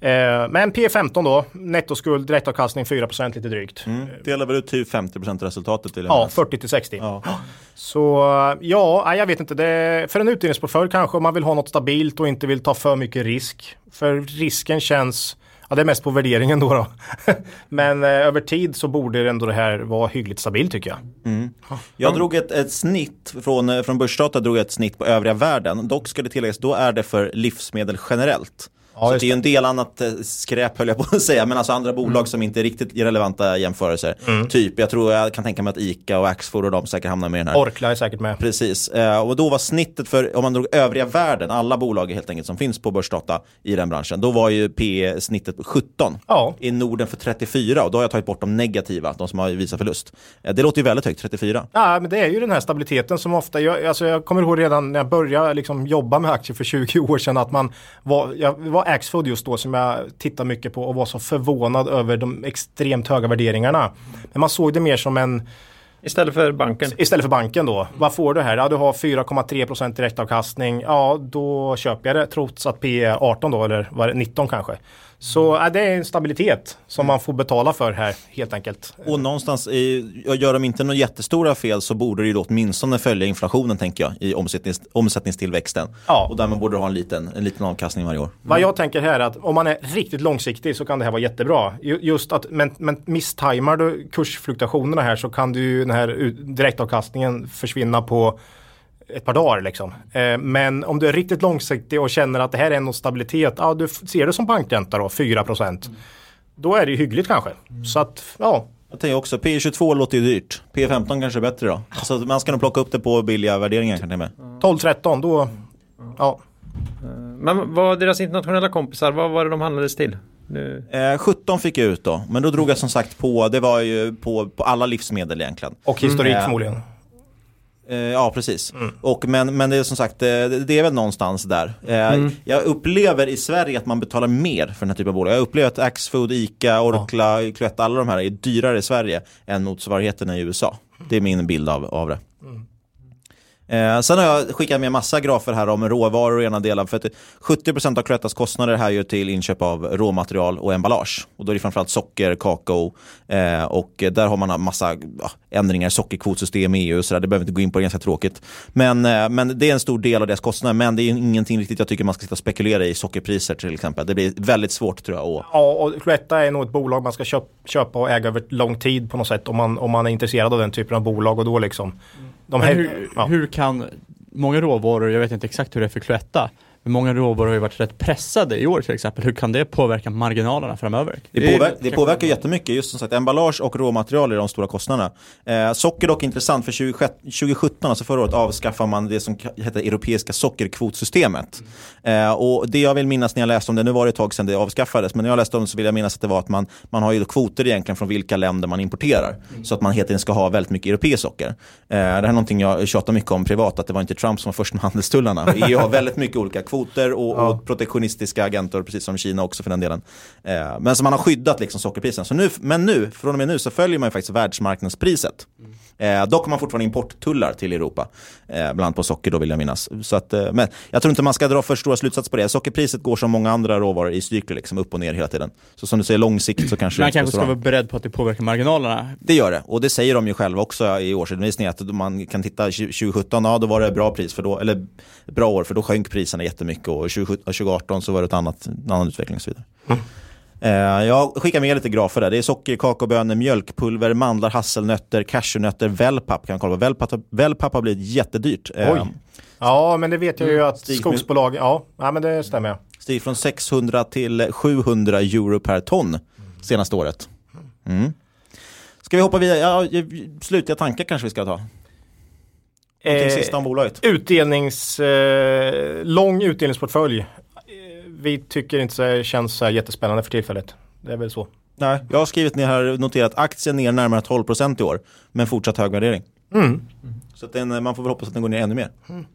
Nej. Eh, men P15 då, nettoskuld, direktavkastning 4% lite drygt. Mm. Delar väl ut typ 50% resultatet till Ja, 40 till 60. Ja. Så ja, nej, jag vet inte. Det, för en utdelningsportfölj kanske om man vill ha något stabilt och inte vill ta för mycket risk. För risken känns, ja det är mest på värderingen då. då. Men eh, över tid så borde ändå det här vara hyggligt stabilt tycker jag. Jag drog ett, ett snitt från, eh, från Börsdata, drog jag ett snitt på övriga världen. Dock ska det tilläggas, då är det för livsmedel generellt. Så just det är ju en del annat eh, skräp höll jag på att säga, men alltså andra bolag som inte är riktigt relevanta jämförelser. Typ, jag tror jag kan tänka mig att ICA och Axfood och de säkert hamnar med i den här. Orkla är säkert med. Precis, eh, och då var snittet för, om man drog övriga världen, alla bolag helt enkelt som finns på börsdata i den branschen, då var ju P snittet på 17. Ja. I Norden för 34 och då har jag tagit bort de negativa, de som har visat förlust. Eh, det låter ju väldigt högt, 34. Ja, men det är ju den här stabiliteten som ofta, jag, alltså jag kommer ihåg redan när jag började liksom jobba med aktier för 20 år sedan att man var, jag var Axfood just då som jag tittade mycket på och var så förvånad över de extremt höga värderingarna. Men man såg det mer som en, Istället för banken. istället för banken då, vad får du här? Ja, du har 4,3% direktavkastning, ja då köper jag det trots att P är 18 då eller var det 19 kanske. Så ja, det är en stabilitet som man får betala för här helt enkelt. Och någonstans, i, gör de inte några jättestora fel så borde det ju då åtminstone följa inflationen tänker jag i omsättnings, omsättningstillväxten. Ja. Och därmed borde du ha en liten, en liten avkastning varje år. Vad jag tänker här är att om man är riktigt långsiktig så kan det här vara jättebra. Ju- Just att, men, men misstajmar du kursfluktuationerna här så kan du ju den här direktavkastningen försvinna på ett par dagar liksom. Eh, men om du är riktigt långsiktig och känner att det här är någon stabilitet, ja du ser det som bankränta då, 4%. Då är det ju hyggligt kanske. Så att, ja. Jag tänker också, P22 låter ju dyrt. P15 kanske är bättre då. Alltså, man ska nog plocka upp det på billiga värderingar kan jag mig. 12-13 då, ja. Men vad var deras internationella kompisar, vad var det de handlades till? Nu. Eh, 17 fick jag ut då, men då drog jag som sagt på, det var ju på, på alla livsmedel egentligen. Och historik Mm. förmodligen. Eh, ja, precis. Och, men, men det är som sagt, eh, det är väl någonstans där. Eh, Jag upplever i Sverige att man betalar mer för den här typen av bolag. Jag upplever att Axfood, Ica, Orkla, Cloetta, alla de här är dyrare i Sverige än motsvarigheterna i USA. Det är min bild av, av det. Eh, sen har jag skickat med massa grafer här om råvaror och ena delen. För att 70% av Cloettas kostnader här ju till inköp av råmaterial och emballage. Och då är det framförallt socker, kakao eh, och där har man en massa ja, ändringar, sockerkvotsystem i EU. Så där. Det behöver vi inte gå in på, det är ganska tråkigt. Men, eh, men det är en stor del av deras kostnader. Men det är ingenting riktigt jag tycker man ska sitta och spekulera i sockerpriser till exempel. Det blir väldigt svårt tror jag. Och, Ja, och Cloetta är nog ett bolag man ska köpa och äga över lång tid på något sätt om man, om man är intresserad av den typen av bolag och då liksom. De här, hur, ja. hur kan många råvaror, jag vet inte exakt hur det är för Cloetta, men många råvaror har ju varit rätt pressade i år till exempel. Hur kan det påverka marginalerna framöver? Det, är påver det påverkar jättemycket, just som sagt emballage och råmaterial är de stora kostnaderna. Eh, socker dock intressant, för 20, 2017, alltså förra året, avskaffar man det som heter europeiska sockerkvotsystemet. Eh, och det jag vill minnas när jag läste om det, nu var det ett tag sedan det avskaffades, men när jag läste om det så vill jag minnas att det var att man, man har ju kvoter egentligen från vilka länder man importerar. Så att man helt enkelt ska ha väldigt mycket europeiskt socker. Eh, det här är någonting jag tjatar mycket om privat, att det var inte Trump som var först med handelstullarna. EU har väldigt mycket olika kvoter och, och protektionistiska agenter, precis som Kina också för den delen. Eh, men som man har skyddat liksom sockerpriserna. Så nu, men nu, från och med nu så följer man ju faktiskt världsmarknadspriset. Eh, dock har man fortfarande importtullar till Europa, eh, bland annat på socker då vill jag minnas. Så att, eh, men jag tror inte man ska dra för stora slutsatser på det. Sockerpriset går som många andra råvaror i cykler, liksom upp och ner hela tiden. Så som du säger, lång sikt så kanske Man kanske ska vara beredd på att det påverkar marginalerna. Det gör det, och det säger de ju själva också i årsredovisningen att man kan titta 2017, ja då var det bra pris för då, eller bra år för då sjönk priserna jättemycket och 2017 2018 så var det ett annat, en annan utveckling och så vidare. Eh, Jag skickar med lite grafer där. Det är socker, kakaobönor, mjölkpulver, mandlar, hasselnötter, cashewnötter, wellpapp kan kolla. Wellpapp, wellpapp har blivit jättedyrt. Eh. Ja, men det vet jag ju att Stig- skogsbolag, ja, ja men det stämmer. ja. Stiger från 600 till 700 euro per ton senaste året. Mm. Ska vi hoppa vidare? Ja, slutliga tankar kanske vi ska ta. Någonting Eh, sista om bolaget. Utdelnings, eh, lång utdelningsportfölj. Eh, Vi tycker inte det känns så här jättespännande för tillfället. Det är väl så. Nej, jag har skrivit ner här, noterat aktien ner närmare 12% i år, men fortsatt hög värdering. Mm. Så att den, man får väl hoppas att den går ner ännu mer,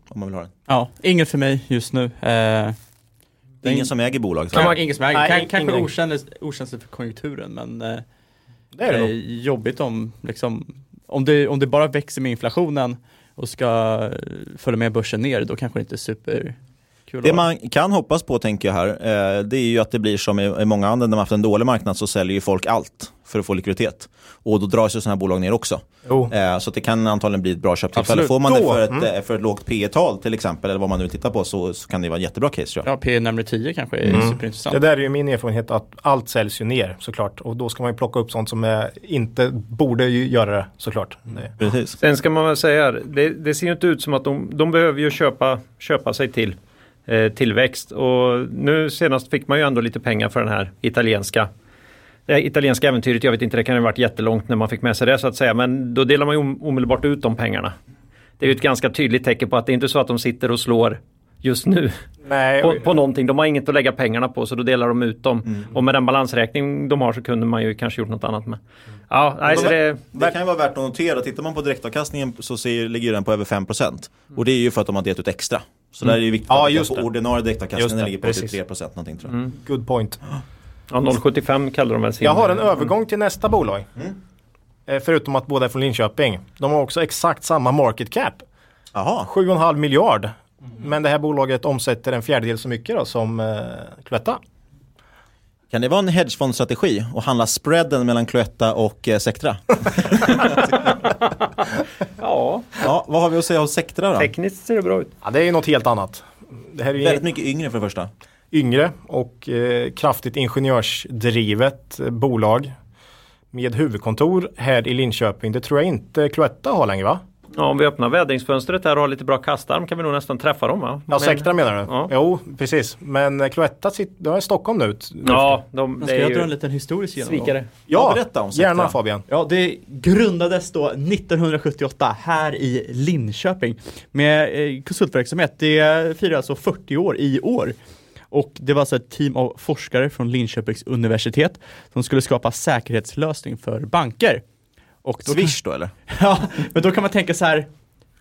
om man vill ha den. Ja, inget för mig just nu. Eh, Det är ingen som äger bolaget. kan, ingen som äger. Nej, Kan, kanske okänsligt, okänsligt för konjunkturen men eh, Det är det nog. jobbigt om, liksom, om, det, om det bara växer med inflationen och ska eh, följa med börsen ner, då kanske det inte är superkul. Det man kan hoppas på tänker jag här, eh, det är ju att det blir som i, många andra, när man haft en dålig marknad så säljer ju folk allt för att få likviditet. Och då dras ju sådana här bolag ner också. Jo. Eh, så det kan antagligen bli ett bra köptillfälle. Får man det Då, för ett, mm. eh, för ett lågt P tal till exempel, eller vad man nu vill titta på, så, så kan det vara en jättebra case tror jag. Ja, P närmare 10 kanske är Mm. superintressant. Det där är ju min erfarenhet att allt säljs ju ner såklart. Och då ska man ju plocka upp sånt som inte borde ju göra det såklart. Det. Precis. Sen ska man väl säga, det, det ser ju inte ut som att de, de behöver ju köpa, köpa sig till tillväxt. Och nu senast fick man ju ändå lite pengar för den här italienska det italienska äventyret, jag vet inte, det kan ha varit jättelångt när man fick med sig det så att säga, men då delar man ju omedelbart ut de pengarna. Det är ju ett ganska tydligt tecken på att det är inte så att de sitter och slår just nu Nej, på, på någonting. De har inget att lägga pengarna på så då delar de ut dem. Mm. Och med den balansräkning de har så kunde man ju kanske gjort något annat med. Ja, nej, så det, Det kan ju vara värt att notera, tittar man på direktavkastningen så ser, ligger den på över 5% Och det är ju för att de har delat ut extra Så där är det viktigt Ja, att titta just på det. ordinarie det, ligger på precis. typ 3% någonting tror jag good point. ja, 0,75 kallar de väl sin. Jag har en övergång till nästa bolag. Mm. Eh, Förutom att båda är från Linköping. De har också exakt samma market cap. Jaha, 7,5 miljard. Men det här bolaget omsätter en fjärdedel så mycket då som eh, Cloetta. Kan det vara en hedgefondstrategi och handla spreaden mellan Cloetta och eh, Sectra? Ja, Ja, vad har vi att säga om Sectra då? tekniskt ser det bra ut. Ja, det är ju något helt annat. Det här är ju Väldigt mycket yngre för det första yngre och eh, kraftigt ingenjörsdrivet eh, bolag. Med huvudkontor här i Linköping. Det tror jag inte Cloetta har längre va? Ja, om vi öppnar vädringsfönstret här och har lite bra kastarm kan vi nog nästan träffa dem va? Ja, Sectra menar du? Ja. Jo, precis. Men eh, Cloetta sitter, de är i Stockholm nu. Ja, de, Men det ska jag dra en liten historisk genomgång? svikare. Ja, berätta om Sectra. gärna Fabian. Ja, det grundades då 1978 här i Linköping med eh, konsultverksamhet. Det firar alltså 40 år i år. Och det var alltså ett team av forskare från Linköpings universitet som skulle skapa säkerhetslösning för banker. Och då Swish då eller? Ja, men då kan man tänka så här,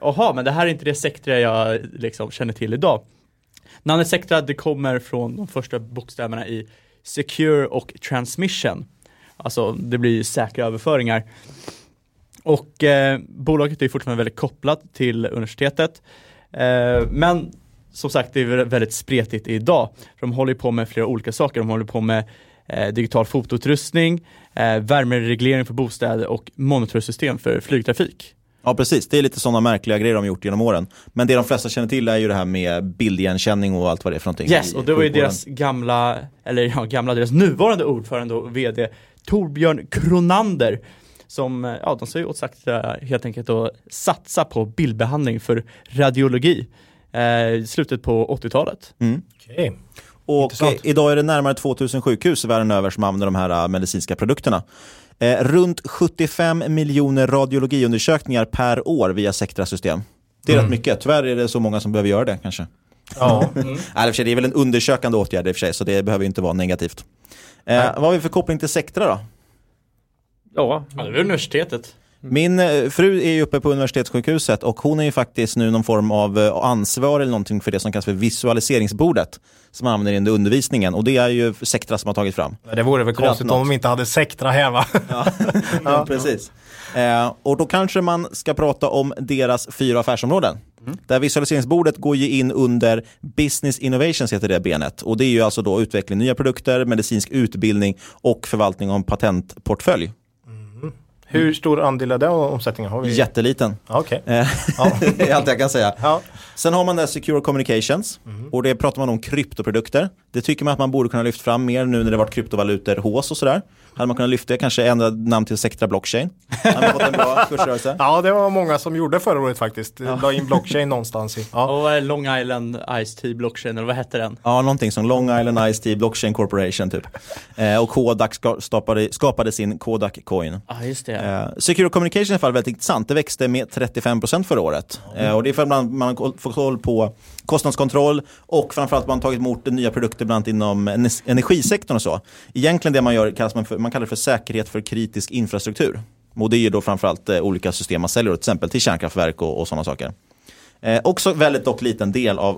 jaha, men det här är inte det Sectra jag liksom känner till idag. Namnet Sectra, det kommer från de första bokstäverna i Secure och Transmission. Alltså, det blir säkra överföringar. Och eh, bolaget är fortfarande väldigt kopplat till universitetet. Eh, men som sagt, det är väldigt spretigt idag. De håller på med flera olika saker. De håller på med digital fotoutrustning, eh, värmereglering för bostäder och monitorsystem för flygtrafik. Ja precis, det är lite sådana märkliga grejer de gjort genom åren. Men det de flesta känner till är ju det här med bildigenkänning och allt vad det är för någonting. Yes, och det var ju deras gamla, eller ja, gamla, deras nuvarande ordförande och VD Torbjörn Kronander som, eh, ja de ju åt Sectra helt enkelt att satsa på bildbehandling för radiologi eh, i slutet på 80-talet. Mm. Okej. Och Intressant. eh, idag är det närmare 2000 sjukhus världen över som använder de här eh, medicinska produkterna. Eh, runt 75 miljoner radiologiundersökningar per år via Sectra-system. Det är rätt mycket, tyvärr är det så många som behöver göra det kanske. Ja. För sig, det är väl en undersökande åtgärd i och för sig, så det behöver inte vara negativt. Eh, vad har vi för koppling till Sectra då? Ja, Ja, det var universitetet. Min eh, fru är ju uppe på universitetssjukhuset och hon är ju faktiskt nu någon form av eh, ansvarig eller någonting för det som kallas för visualiseringsbordet som man använder under undervisningen och det är ju Sectra som har tagit fram. Det vore väl konstigt om de inte hade Sectra här va? Ja, precis. Eh, och då kanske man ska prata om deras fyra affärsområden. Där visualiseringsbordet går ju in under Business Innovations heter det benet. Och det är ju alltså då utveckling nya produkter, medicinsk utbildning och förvaltning av en patentportfölj. Hur stor andel det av omsättningen? Har vi? Jätteliten. Okej. Eh, det är allt jag kan säga. Ja. Sen har man där Secure Communications och det pratar man om kryptoprodukter. Det tycker man att man borde kunna lyfta fram mer nu när det varit kryptovalutor hås och sådär. Hade man kunnat lyfta det, kanske ändra namn till Sectra Blockchain. Hade man fått en bra kursrörelse. ja, det var många som gjorde förra året faktiskt. La in blockchain någonstans i. Ja. Och vad är Long Island Ice Tea Blockchain, eller vad hette den? Ja, någonting som Long Island Ice Tea Blockchain Corporation typ. Eh, och Kodak ska, skapade, skapade sin Kodak Coin. Ja, just det. Eh, Secure Communication är i alla fall väldigt intressant. Det växte med 35% förra året. Eh, och det är för att man, man har fått koll på kostnadskontroll och framförallt man har tagit emot nya produkter bland annat inom ener- energisektorn och så. Egentligen det man gör kallas man, för, man kallar det för säkerhet för kritisk infrastruktur. Och det är ju då framförallt eh, olika system man säljer till exempel till kärnkraftverk och, och sådana saker. Eh, också väldigt dock liten del av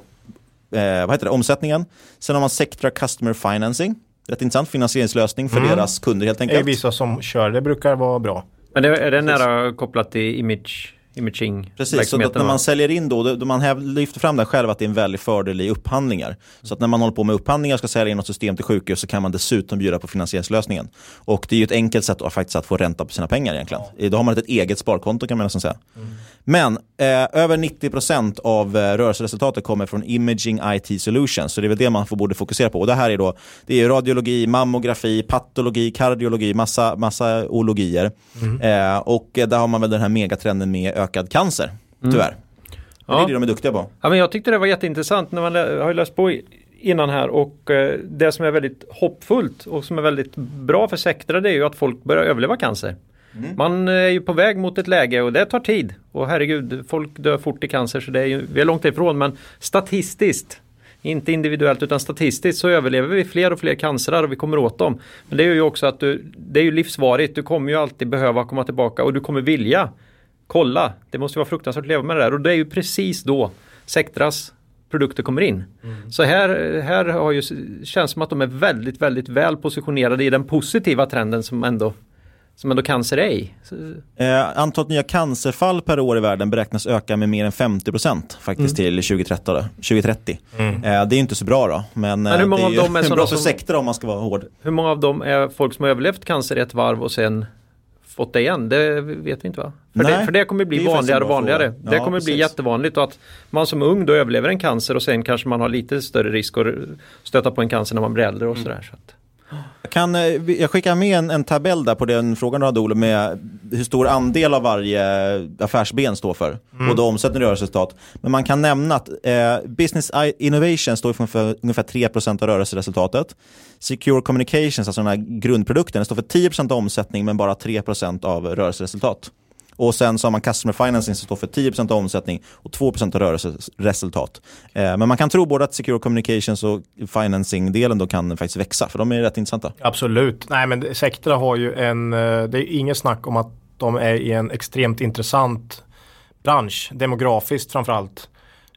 eh, vad heter det, omsättningen. Sen har man Sectra Customer Financing. Rätt intressant finansieringslösning för deras kunder helt Det är enkelt. vissa som kör det brukar vara bra. men det, är det nära kopplat till image, imaging Precis, så verksamheten, när man säljer in då, då, man lyfter fram det själv att det är en väldig fördel i upphandlingar. Så att när man håller på med upphandlingar och ska sälja in något system till sjukhus så kan man dessutom bjuda på finansieringslösningen. Och det är ju ett enkelt sätt att, faktiskt att få ränta på sina pengar egentligen. Då har man ett eget sparkonto kan man nästan säga. Men eh, över 90% av eh, rörelseresultatet kommer från Imaging IT Solutions. Så det är väl det man får, borde fokusera på. Och det här är då det är radiologi, mammografi, patologi, kardiologi, massa, massa ologier. Eh, och eh, där har man väl den här megatrenden med ökad cancer, tyvärr. Det är det de är duktiga på. Ja, men jag tyckte det var jätteintressant när man har ju läst på innan här och eh, det som är väldigt hoppfullt och som är väldigt bra för Sectra det är ju att folk börjar överleva cancer. Man är ju på väg mot ett läge och det tar tid. Och herregud, folk dör fort i cancer så det är ju, vi är långt ifrån men statistiskt inte individuellt utan statistiskt så överlever vi fler och fler cancerar och vi kommer åt dem. Men det är ju också att du, det är ju livsvarigt. Du kommer ju alltid behöva komma tillbaka och du kommer vilja kolla. Det måste vara fruktansvärt att leva med det där och det är ju precis då Sectras produkter kommer in. Så här, här har ju, känns som att de är väldigt, väldigt väl positionerade i den positiva trenden som ändå, som ändå cancer är i. Så, Eh, antalet nya cancerfall per år i världen beräknas öka med mer än 50% faktiskt Mm. till 2030. Då, 2030. Eh, det är inte så bra då, men, eh, hur många det är av ju dem är bra sådana för som- sektor om man ska vara hård. hur många av dem är folk som har överlevt cancer ett varv och sen fått det igen? Det vet vi inte va? För, Nej, det, för det kommer bli det ju vanligare och vanligare. fråga. det Ja, kommer bli precis. jättevanligt och att man som ung då överlever en cancer och sen kanske man har lite större risk att stöta på en cancer när man blir äldre och Mm. sådär. Så att, Jag, kan, eh, jag skickar med en, en tabell där på den frågan du hade Olof med hur stor andel av varje affärsben står för. Både omsättning och rörelseresultat. Men man kan nämna att eh, Business Innovation står för ungefär, ungefär 3% av rörelseresultatet. Secure Communications, alltså den här grundprodukten, den står för 10% av omsättning men bara 3% av rörelseresultat. Och sen så har man Customer Financing som står för 10% av omsättning och 2% av rörelseresultat. Eh, men man kan tro både att Secure Communications och Financing-delen då kan faktiskt växa, för de är rätt intressanta. Absolut. Nej men Sectra har ju en, eh, det är inget snack om att de är i en extremt intressant bransch, demografiskt framförallt.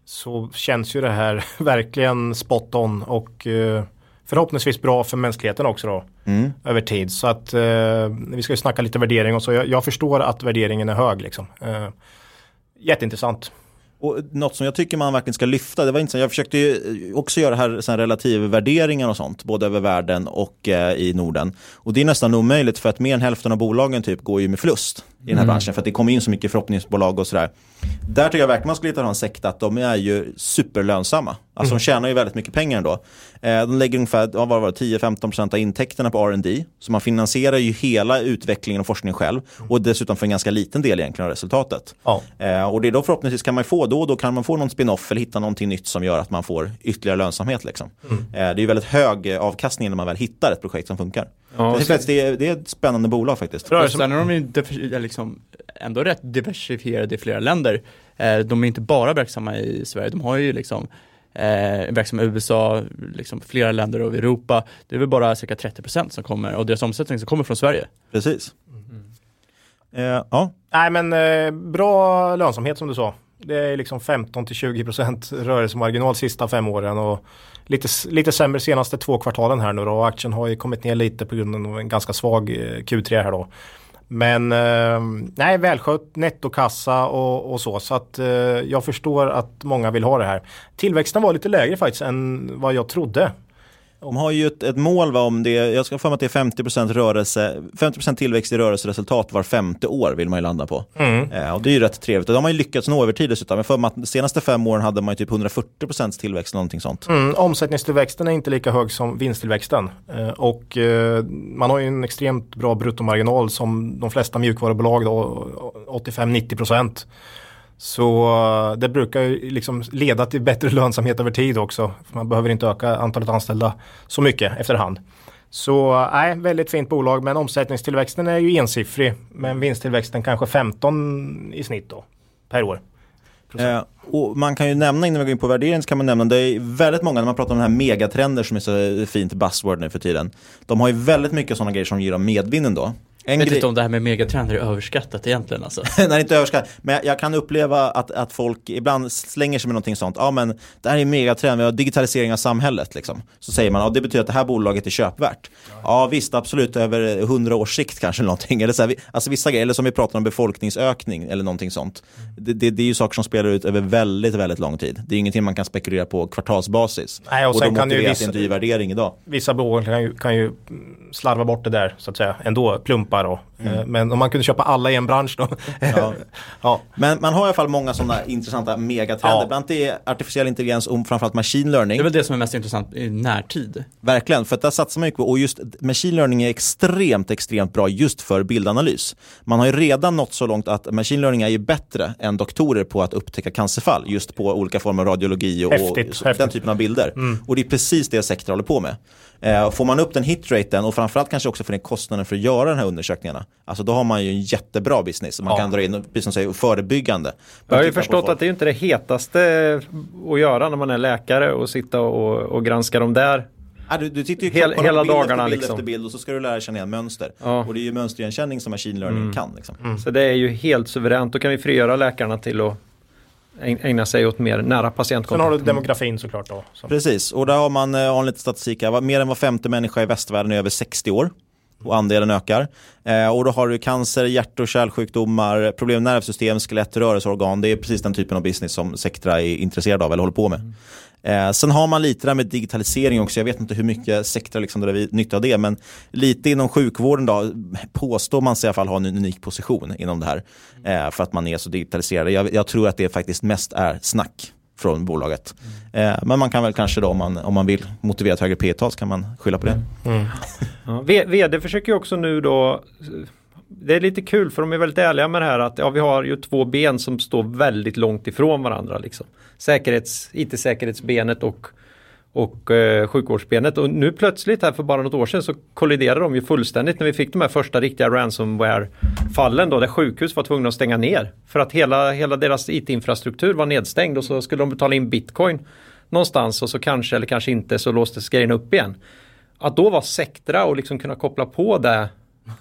Så känns ju det här verkligen spot on och eh, förhoppningsvis bra för mänskligheten också då. Mm. Över tid. Så att eh, vi ska ju snacka lite värdering och så. Jag, jag förstår att värderingen är hög liksom. Eh, jätteintressant. Och något som jag tycker man verkligen ska lyfta, det var intressant, jag försökte ju också göra här såna relativvärderingar och sånt, både över världen och eh, i Norden. Och det är nästan omöjligt för att mer än hälften av bolagen typ går ju med förlust i den här branschen, för att det kommer in så mycket förhoppningsbolag och sådär. Där tycker jag verkligen man skulle hitta en sekt att de är ju superlönsamma. Alltså de tjänar ju väldigt mycket pengar ändå. Eh, de lägger ungefär ja, vad var det, 10-15% av intäkterna på R&D Så man finansierar ju hela utvecklingen och forskningen själv. Och dessutom för en ganska liten del egentligen av resultatet. Eh, och det är då förhoppningsvis kan man få då och då kan man få någon spin-off eller hitta någonting nytt som gör att man får ytterligare lönsamhet. Liksom. Eh, det är ju väldigt hög avkastning när man väl hittar ett projekt som funkar. Ja, det, är, faktiskt- det, är, det är ett spännande bolag faktiskt. Och sen är de ju liksom ändå rätt diversifierade i flera länder. Eh, De är inte bara verksamma i Sverige, de har ju liksom eh, verksamma i USA, liksom flera länder och i Europa. Det är väl bara cirka 30% som kommer, och deras omsättning som kommer från Sverige. Precis. Eh, ja, Nej men eh, bra lönsamhet som du sa. Det är liksom 15-20% rörelsemarginal sista fem åren och lite, lite sämre senaste två kvartalen här nu då. Och aktien har ju kommit ner lite på grund av en ganska svag eh, Q3 här då. Men eh, nej, välskött nettokassa och, och så. Så att eh, jag förstår att många vill ha det här. Tillväxten var lite lägre faktiskt än vad jag trodde de har ju ett, ett mål va, om det, jag ska få att det är 50% rörelse, 50% tillväxt i rörelseresultat var femte år vill man ju landa på. Eh, och det är ju rätt trevligt och de har ju lyckats nå över tid dessutom. Jag får mig att de senaste fem åren hade man ju typ 140% tillväxt någonting sånt. Mm, omsättningstillväxten är inte lika hög som vinsttillväxten. Eh, och eh, man har ju en extremt bra bruttomarginal som de flesta mjukvarubolag då, 85-90%. Så eh, det brukar ju liksom leda till bättre lönsamhet över tid också. För Man behöver inte öka antalet anställda så mycket efterhand. Så eh, nej, väldigt fint bolag men omsättningstillväxten är ju ensiffrig. Men vinsttillväxten kanske 15 i snitt då per år. Eh, och man kan ju nämna, innan vi går in på värdering, så kan man nämna, det är väldigt många, när man pratar om den här megatrender som är så fint buzzword nu för tiden. De har ju väldigt mycket sådana grejer som ger dem medvinden då. En Jag vet inte om det här med megatrender är överskattat egentligen alltså. Nej, inte överskattat. Men jag, jag kan uppleva att, att folk ibland slänger sig med någonting sånt. Ja, men det här är en megatrend, vi har digitalisering av samhället. Liksom. Så säger man, ja, det betyder att det här bolaget är köpvärt. Ja, visst, absolut, över hundra års sikt kanske någonting. Eller, så här, alltså vissa grejer, eller som vi pratar om befolkningsökning eller någonting sånt. Det, det, det är ju saker som spelar ut över väldigt, väldigt lång tid. Det är ingenting man kan spekulera på kvartalsbasis. Nej, och och sen då kan ju vissa- inte i värdering idag. Vissa bolag kan ju, kan ju slarva bort det där så att säga ändå, plumpa köpa då. Eh, Men om man kunde köpa alla i en bransch då. Ja. ja. Men man har i alla fall många sådana intressanta megatrender. Ja. Bland annat är artificiell intelligens och framförallt machine learning. Det är väl det som är mest intressant i närtid. Verkligen, för där satsar man mycket på och just machine learning är extremt, extremt bra just för bildanalys. Man har ju redan nått så långt att machine learning är ju bättre än doktorer på att upptäcka cancerfall just på olika former av radiologi och, Häftigt, och den häftigt. Mm. typen av bilder. Och det är precis det Sectra håller på med. Eh, får man upp den hitraten och framförallt kanske också får ner kostnaden för att göra den här undersökningarna, alltså då har man ju en jättebra business. Man Ja. kan dra in, precis som säger, förebyggande. Jag har ju förstått att det är inte det hetaste att göra när man är läkare och sitta och, och granska dem där. Ja, du, du tittar ju Hel- på hela bild dagarna efter bild liksom. efter bild och så ska du lära känna igen mönster. Ja. Mm. Och det är ju mönsterigenkänning som machine learning kan. Liksom. Så det är ju helt suveränt. Då kan vi frigöra läkarna till att ägna sig åt mer nära Sen har patientkontakt. du demografin såklart då. Som, Precis, och där har man eh, har en liten statistik här. Mer än var femte människa i västvärlden är över 60 år. Och andelen ökar. Eh, och då har du cancer, hjärt och kärlsjukdomar, problem med nervsystem, skelett, rörelseorgan. Det är precis den typen av business som Sectra är intresserad av eller håller på med. Eh, sen har man lite där med digitalisering också. Jag vet inte hur mycket sektorer liksom drar nytta av det. Men lite inom sjukvården då, påstår man sig i alla fall ha en unik position inom det här. Eh, för att man är så digitaliserad. Jag, jag tror att det faktiskt mest är snack från bolaget. Eh, men man kan väl kanske då om man, om man vill motivera ett högre P tal så kan man skylla på det. Mm. Mm. Ja, VD försöker ju också nu då det är lite kul för de är väldigt ärliga med det här att ja, vi har ju två ben som står väldigt långt ifrån varandra. Liksom. Säkerhets, IT-säkerhetsbenet och, och eh, sjukvårdsbenet. Och nu plötsligt här för bara något år sedan så kolliderade de ju fullständigt när vi fick de här första riktiga ransomware-fallen då där sjukhus var tvungna att stänga ner. För att hela, hela deras IT-infrastruktur var nedstängd och så skulle de betala in bitcoin någonstans och så kanske eller kanske inte så låstes grejen upp igen. Att då vara sektra och liksom kunna koppla på det,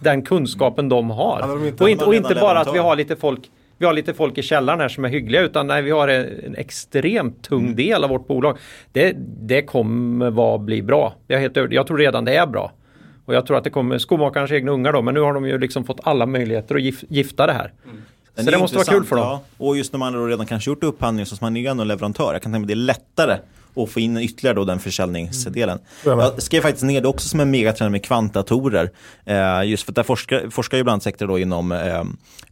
den kunskapen de har. Hade de inte- och inte, och inte bara att vi har lite folk vi har lite folk i källaren här som är hyggliga utan nej, vi har en, extremt tung Mm. del av vårt bolag. Det, det kommer vara, bli bra. Jag, helt jag tror redan det är bra. Och jag tror att det kommer skomakarens egna ungar då, men nu har de ju liksom fått alla möjligheter att gif, gifta det här. Den Så är det måste vara kul för dem. Ja. Och just när man då redan kanske gjort upphandling så som man är ändå leverantör. Jag kan tänka mig att det är lättare att få in ytterligare då den försäljningsdelen. Mm. Jag skrev faktiskt ner det också som en megatrend med kvantdatorer. Eh, just för att där forskar, forskar ju ibland sektor då inom eh,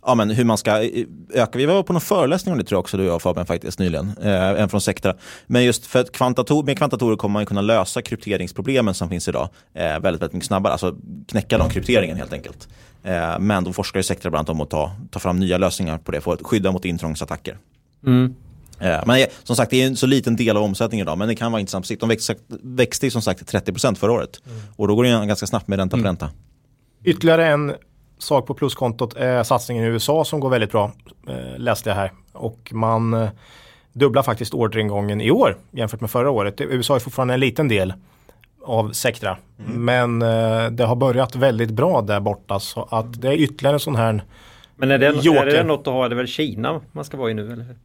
ja, men hur man ska eh, öka. Vi var på någon föreläsning om det tror jag också du och jag Fabian faktiskt nyligen. Eh, en från Sectra. Men just för att kvantator, med kvantdatorer kommer man ju kunna lösa krypteringsproblemen som finns idag eh, väldigt, väldigt mycket snabbare. Alltså knäcka de krypteringen helt enkelt. Eh, men då forskar ju Sectra bland annat om att ta, ta fram nya lösningar på det för att skydda mot intrångsattacker. Mm. Eh, Men som sagt, det är en så liten del av omsättningen idag, men det kan vara intressant på sikt. De växte, växte som sagt 30% förra året. Och då går det ganska snabbt med ränta på ränta. Ytterligare en sak på pluskontot är satsningen i USA som går väldigt bra. Eh, läste jag här. Och man dubblar faktiskt orderingången i år jämfört med förra året. USA är fortfarande en liten del av Sectra. Men eh, det har börjat väldigt bra där borta. Så att det är ytterligare en sån här Men är det, är det något att ha? Det är väl Kina man ska vara i nu eller? hur?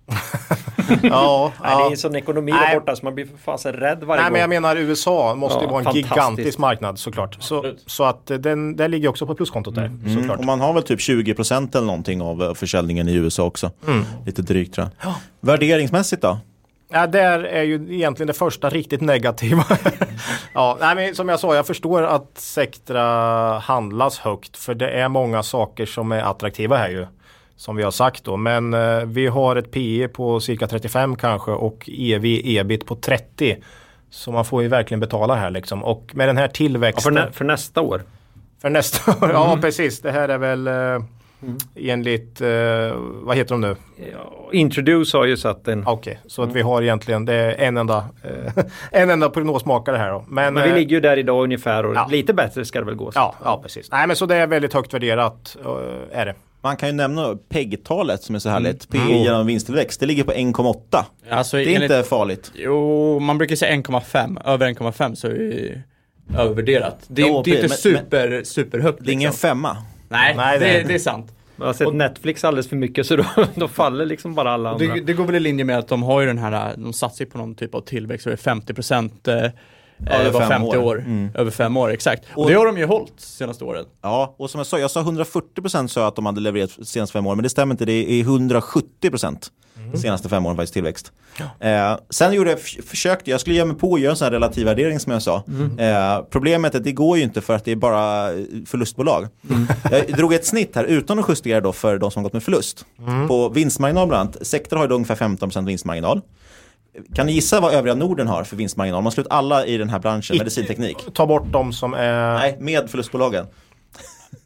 Ja, Nej, det är en sån ekonomi Nej. där borta så man blir för fasen rädd varje Nej gång. men jag menar USA måste ju Ja, vara en gigantisk marknad såklart. Så, så att eh, den, den ligger också på pluskontot där Mm. såklart. Och man har väl typ 20% eller någonting av eh, försäljningen i USA också. Mm. Lite drygt tror jag. Värderingsmässigt då? Ja, där är ju egentligen det första riktigt negativa. ja, nej, men som jag sa, jag förstår att Sectra handlas högt för det är många saker som är attraktiva här ju. Som vi har sagt då, men eh, vi har ett PE på cirka 35 kanske och EV ebit på 30. Så man får ju verkligen betala här liksom. Och med den här ja, tillväxten. för, nä, för nästa år. För nästa år, ja precis. Det här är väl eh, enligt, eh, vad heter de nu? Ja, Introduce har ju satt en... Okej, så att vi har egentligen, det är en enda, eh, en enda prognosmakare här då. Men, Men vi eh, ligger ju där idag ungefär och ja. lite bättre ska det väl gå. ja, ja, precis. Nej men så det är väldigt högt värderat, eh, är det. Man kan ju nämna PEG-talet som är så härligt. Mm. PE genom vinsttillväxt. Det ligger på 1,8. Alltså, Det är enligt, inte farligt. Jo, man brukar säga 1,5. Över 1,5 så är det övervärderat. Det, Ja, det är inte men- super, superhögt. Det är ingen liksom. femma. Nej, Nej, det, det- det är sant. Jag har sett Netflix alldeles för mycket så då, då faller liksom bara alla andra. Det, det går väl i linje med att de har ju den här, de satsar på någon typ av tillväxt, så det är 50% eh, eh, över fem femte år. år. Mm. Över fem år, exakt. Och, Och- det har de ju hållit senaste åren. Ja, och som jag sa, jag sa 140% sa jag att de hade levererat de senaste fem åren, men det stämmer inte. Det är 170% de senaste fem åren faktiskt tillväxt. Eh, sen gjorde jag, försökte, jag skulle ge mig på att göra en sån här relativ värdering som jag sa. Eh, problemet är att det går ju inte för att det är bara eh, förlustbolag. Jag drog ett snitt här utan att justera då för de som har gått med förlust. På vinstmarginal bland annat, Sektor har ju då ungefär 15% vinstmarginal. Kan ni gissa vad övriga Norden har för vinstmarginal? Man slår ut alla i den här branschen, medicinteknik. Ta bort de som är Nej, med förlustbolagen.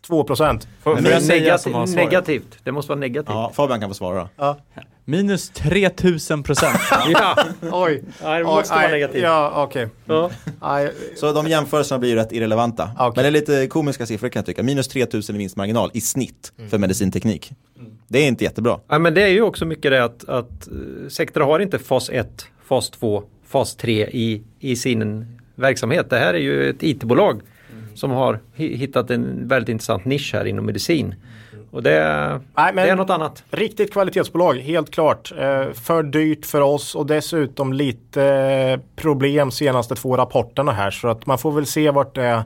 2 procent. Får Men får jag säga negativ, som har svaret? negativt. Det måste vara negativt. Ja, Fabian kan få svara då. Minus 3000 procent. Ja. Oj. Det måste vara negativt. Ja, okej. Ja. Så de jämförelserna blir ju rätt irrelevanta. Okej. Men det är lite komiska siffror kan jag tycka. Minus 3000 i vinstmarginal i snitt för medicinteknik. Det är inte jättebra. Ja, men det är ju också mycket det att, att eh, Sectra har inte fas 1, fas 2, fas 3 i, i sin verksamhet. Det här är ju ett IT-bolag som har hi- hittat en väldigt intressant nisch här inom medicin. Och det, Nej, men- det är något annat. Riktigt kvalitetsbolag, helt klart. Eh, för dyrt för oss och dessutom lite eh, problem senaste två rapporterna här. Så att man får väl se vart det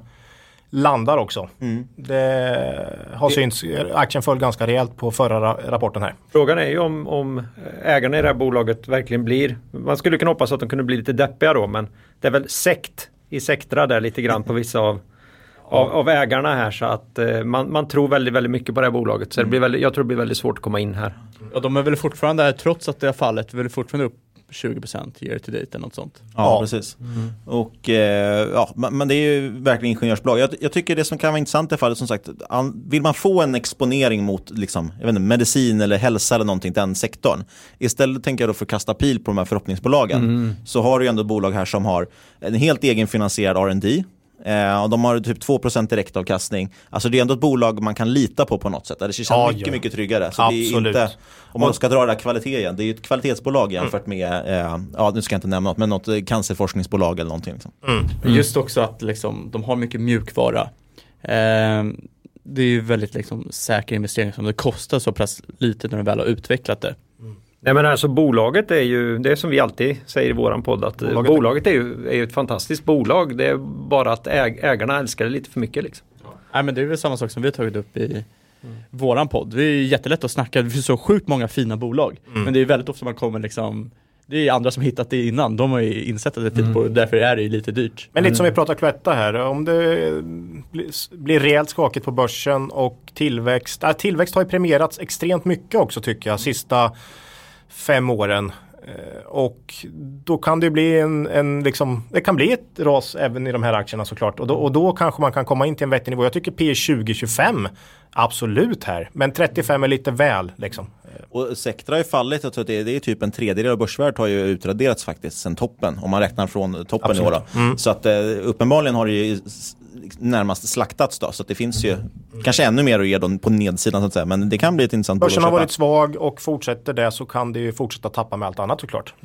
landar också. Det har synts, aktien föll ganska rejält på förra ra- rapporten här. Frågan är ju om, om ägarna i det här bolaget verkligen blir, man skulle kunna hoppas att de kunde bli lite deppiga då men det är väl sekt i Sectra där lite grann på vissa av av, av ägarna här så att eh, man, man tror väldigt, väldigt mycket på det här bolaget. Så det blir väldigt, jag tror det blir väldigt svårt att komma in här. Och de är väl fortfarande, trots att det har fallit, väl fortfarande upp 20% year to date eller något sånt. Ja, Ja. precis. Och eh, ja, men det är ju verkligen ingenjörsbolag. Jag, jag tycker det som kan vara intressant i fallet, som sagt, an, vill man få en exponering mot liksom, jag vet inte, medicin eller hälsa eller någonting, den sektorn. Istället tänker jag då för att kasta pil på de här förhoppningsbolagen. Så har du ju ändå bolag här som har en helt egenfinansierad R&D Eh, och de har typ 2% direktavkastning. Alltså det är ändå ett bolag man kan lita på på något sätt. Det känns Ja, mycket, ja. mycket tryggare. Så det är Absolut. inte, om man ska dra det där kvalitet igen, det är ju ett kvalitetsbolag jämfört med, eh, ja nu ska jag inte nämna något, men något eh, cancerforskningsbolag eller någonting. Liksom. Just också att liksom, de har mycket mjukvara. Ehm, det är ju väldigt liksom, säker investering som det kostar så pass lite när de väl har utvecklat det. Nej men alltså bolaget är ju, det är som vi alltid säger i våran podd att bolaget, Bolaget- är, ju, är ju ett fantastiskt bolag. Det är bara att äg, ägarna älskar det lite för mycket liksom. Nej men det är väl samma sak som vi har tagit upp i våran podd. Det är ju jättelätt att snacka, det finns så sjukt många fina bolag. Men det är väldigt ofta man kommer liksom det är andra som hittat det innan, de har ju insett att det är fint bolag, därför är det ju lite dyrt. Men lite som vi pratar Cloetta här, om det blir- blir rejält skakigt på börsen och tillväxt. Äh, tillväxt har ju premierats extremt mycket också tycker jag, sista fem åren. Eh, Och då kan det bli en, en liksom, det kan bli ett ras även i de här aktierna såklart. Och då, och då kanske man kan komma in till en vettig nivå. Jag tycker P 20-25 absolut här. Men 35 är lite väl liksom. Och Sectra har ju fallit, jag tror att det är, det är typ en tredjedel av börsvärdet har ju utraderats faktiskt sen toppen, om man räknar från toppen i år. Då. Så att eh, uppenbarligen har det ju närmast slaktats då, så att det finns ju kanske ännu mer att ge då på nedsidan så att säga, men det kan bli ett intressant bolag Börsen har varit svag och fortsätter det så kan det ju fortsätta tappa med allt annat såklart.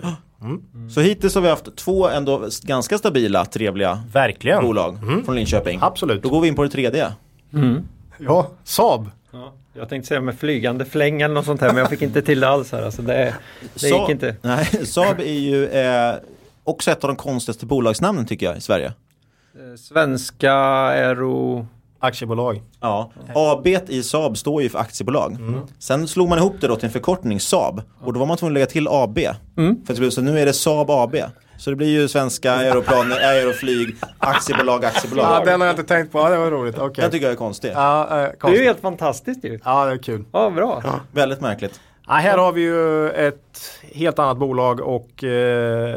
Så hittills har vi haft två ändå ganska stabila, trevliga Verkligen. bolag från Linköping. Absolut. Då går vi in på det tredje. Ja, Saab. Jag tänkte säga med flygande fläng eller något sånt här men jag fick inte till det alls här. Alltså det det gick Saab- inte. Nej, Saab är ju eh, också ett av de konstigaste bolagsnamnen tycker jag i Sverige. Eh, Svenska Aero... Aktiebolag. Ja, AB i Saab står ju för aktiebolag. Sen slog man ihop det då till en förkortning Saab och då var man tvungen att lägga till AB. För att så nu är det Saab AB. Så det blir ju svenska aeroplaner, aeroflyg, aktiebolag, aktiebolag. Ja, den har jag inte tänkt på. Ja, det var roligt. Okej. Den tycker jag är konstig. Ja, eh, Det är ju helt fantastiskt ju. Ja, det är kul. Ja, bra. Väldigt märkligt. Ja, här har vi ju ett helt annat bolag och eh,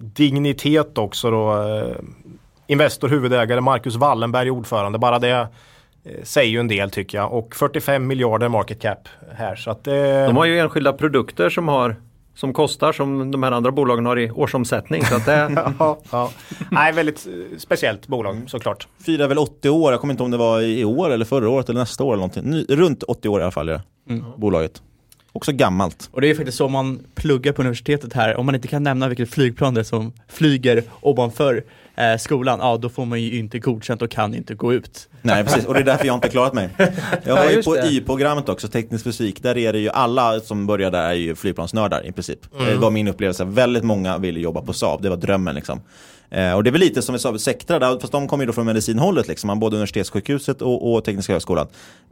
dignitet också då. Eh, Investor, huvudägare, Marcus Wallenberg ordförande. Bara det eh, säger ju en del tycker jag. Och 45 miljarder market cap här. Så att, eh, De har ju enskilda produkter som har som kostar som de här andra bolagen har i årsomsättning. Så att det, ja, ja. Nej, väldigt eh, speciellt bolag såklart. Firar väl 80 år, jag kommer inte om det var i år eller förra året eller nästa år eller någonting. Runt 80 år i alla fall är det. Bolaget. Också gammalt. Och det är faktiskt så om man pluggar på universitetet här, om man inte kan nämna vilket flygplan det är som flyger ovanför eh, skolan, ja då får man ju inte godkänt och kan inte gå ut. Nej precis, och det är därför jag inte klarat mig. Jag Ja, var ju på det. Y-programmet också, teknisk fysik. Där är det ju alla som börjar där är ju flygplansnördar i princip. Mm. Det var min upplevelse. Väldigt många ville jobba på Saab, det var drömmen liksom. Eh, och det är väl lite som vi sa, Sectra, där, fast de kommer ju då från medicinhållet, liksom, både universitetssjukhuset och, och Tekniska högskolan.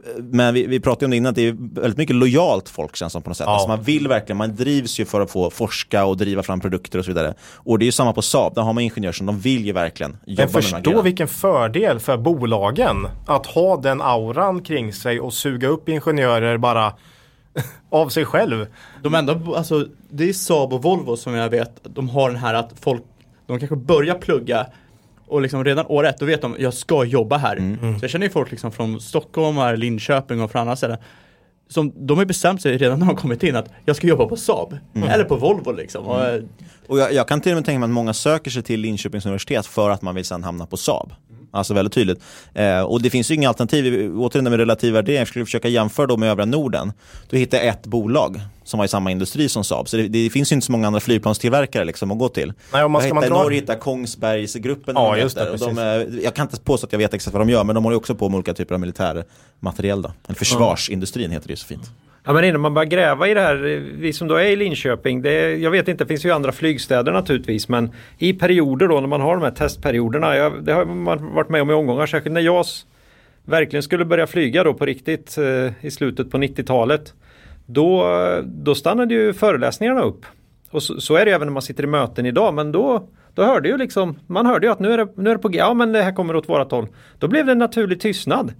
Eh, Men vi, vi pratade om det innan, att det är väldigt mycket lojalt folk känns som på något sätt. Ja. Alltså man vill verkligen, man drivs ju för att få forska och driva fram produkter och så vidare. Och det är ju samma på Saab, där har man ingenjörer som de vill ju verkligen jobba Men med de här förstå vilken fördel för bolagen att ha den auran kring sig och suga upp ingenjörer bara av sig själv. De enda, alltså det är Saab och Volvo som jag vet, de har den här att folk, de kanske börjar plugga och liksom redan år ett, då vet de, jag ska jobba här. Så jag känner ju folk liksom från Stockholm, här, Linköping och från andra ställen. Som, de har bestämt sig redan när de kommit in att jag ska jobba på Saab. Eller på Volvo liksom. Och, eh, Och jag, jag kan till och med tänka mig att många söker sig till Linköpings universitet för att man vill sedan hamna på Saab. Alltså väldigt tydligt. Eh, och det finns ju inga alternativ. Återigen med relativ värdering, skulle försöka jämföra då med övriga Norden. Då hittar jag ett bolag som har i samma industri som Saab. Så det, det finns ju inte så många andra flygplanstillverkare liksom att gå till. Nej, om man jag hittar, dra- Norge hittar Kongsbergsgruppen. Ja, just det, Och de, är- jag kan inte påstå att jag vet exakt vad de gör, men de håller också på med olika typer av militärmateriel. Då. Eller försvarsindustrin heter det ju så fint. Ja men innan man börjar gräva i det här, eh, vi som då är i Linköping, det jag vet inte, det finns ju andra flygstäder naturligtvis men i perioder då när man har de här testperioderna, jag, det har man varit med om i omgångar, särskilt när JAS verkligen skulle börja flyga då på riktigt eh, i slutet på 90-talet. Då, då stannade ju föreläsningarna upp. Och så, så är det även när man sitter i möten idag men då då hörde ju liksom, man hörde ju att nu är det, nu är det på ja men det här kommer åt vårat håll. Då blev det en naturlig tystnad.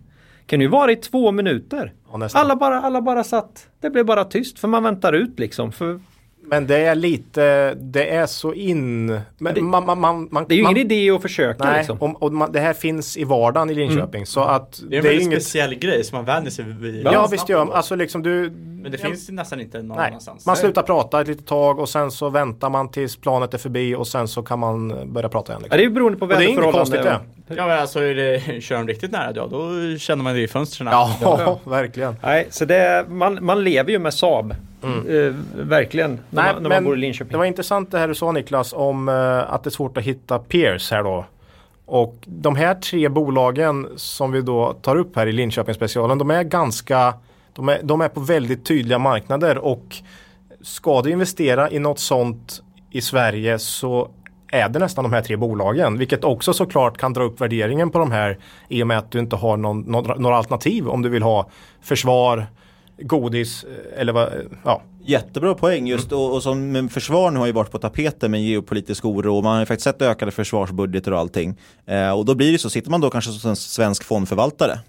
Kan ju vara i två minuter. Ja, alla, bara, alla bara satt, det blev bara tyst för man väntar ut liksom. För Men det är lite, det är så in... Men det- man, man, man, man, det är ju man, ingen idé att försöka Nej, liksom. och, och man, det här finns i vardagen i Linköping. Så att det är en det är inget... speciell grej som man vänjer sig vid. Ja, snabbt visst gör man. Alltså liksom du... Men det finns ju nästan inte någon Nej, annanstans. man slutar prata ett litet tag och sen så väntar man tills planet är förbi och sen så kan man börja prata igen. Ja, Liksom. det är ju beroende på Och det är inget väderförhållanden. konstigt det. Ja men alltså är det, kör de riktigt nära ja, då känner man det i fönstren. Ja, verkligen. Nej, så det man, man lever ju med Saab. Eh, verkligen. När, Nej, man, när man bor i Linköping. Det var intressant det här du sa Niklas om eh, att det är svårt att hitta peers här då. Och de här tre bolagen som vi då tar upp här i Linköping specialen, de är ganska, de är, de är på väldigt tydliga marknader och ska du investera i något sånt i Sverige så är det nästan de här tre bolagen. Vilket också såklart kan dra upp värderingen på de här i och med att du inte har någon, någon, några alternativ om du vill ha försvar, godis eh, eller vad, ja. Jättebra poäng just och, och som försvar nu har ju varit på tapeten med geopolitisk oro och man har ju faktiskt sett ökade försvarsbudgetar och allting. Eh, och då blir det så, sitter man då kanske som en svensk fondförvaltare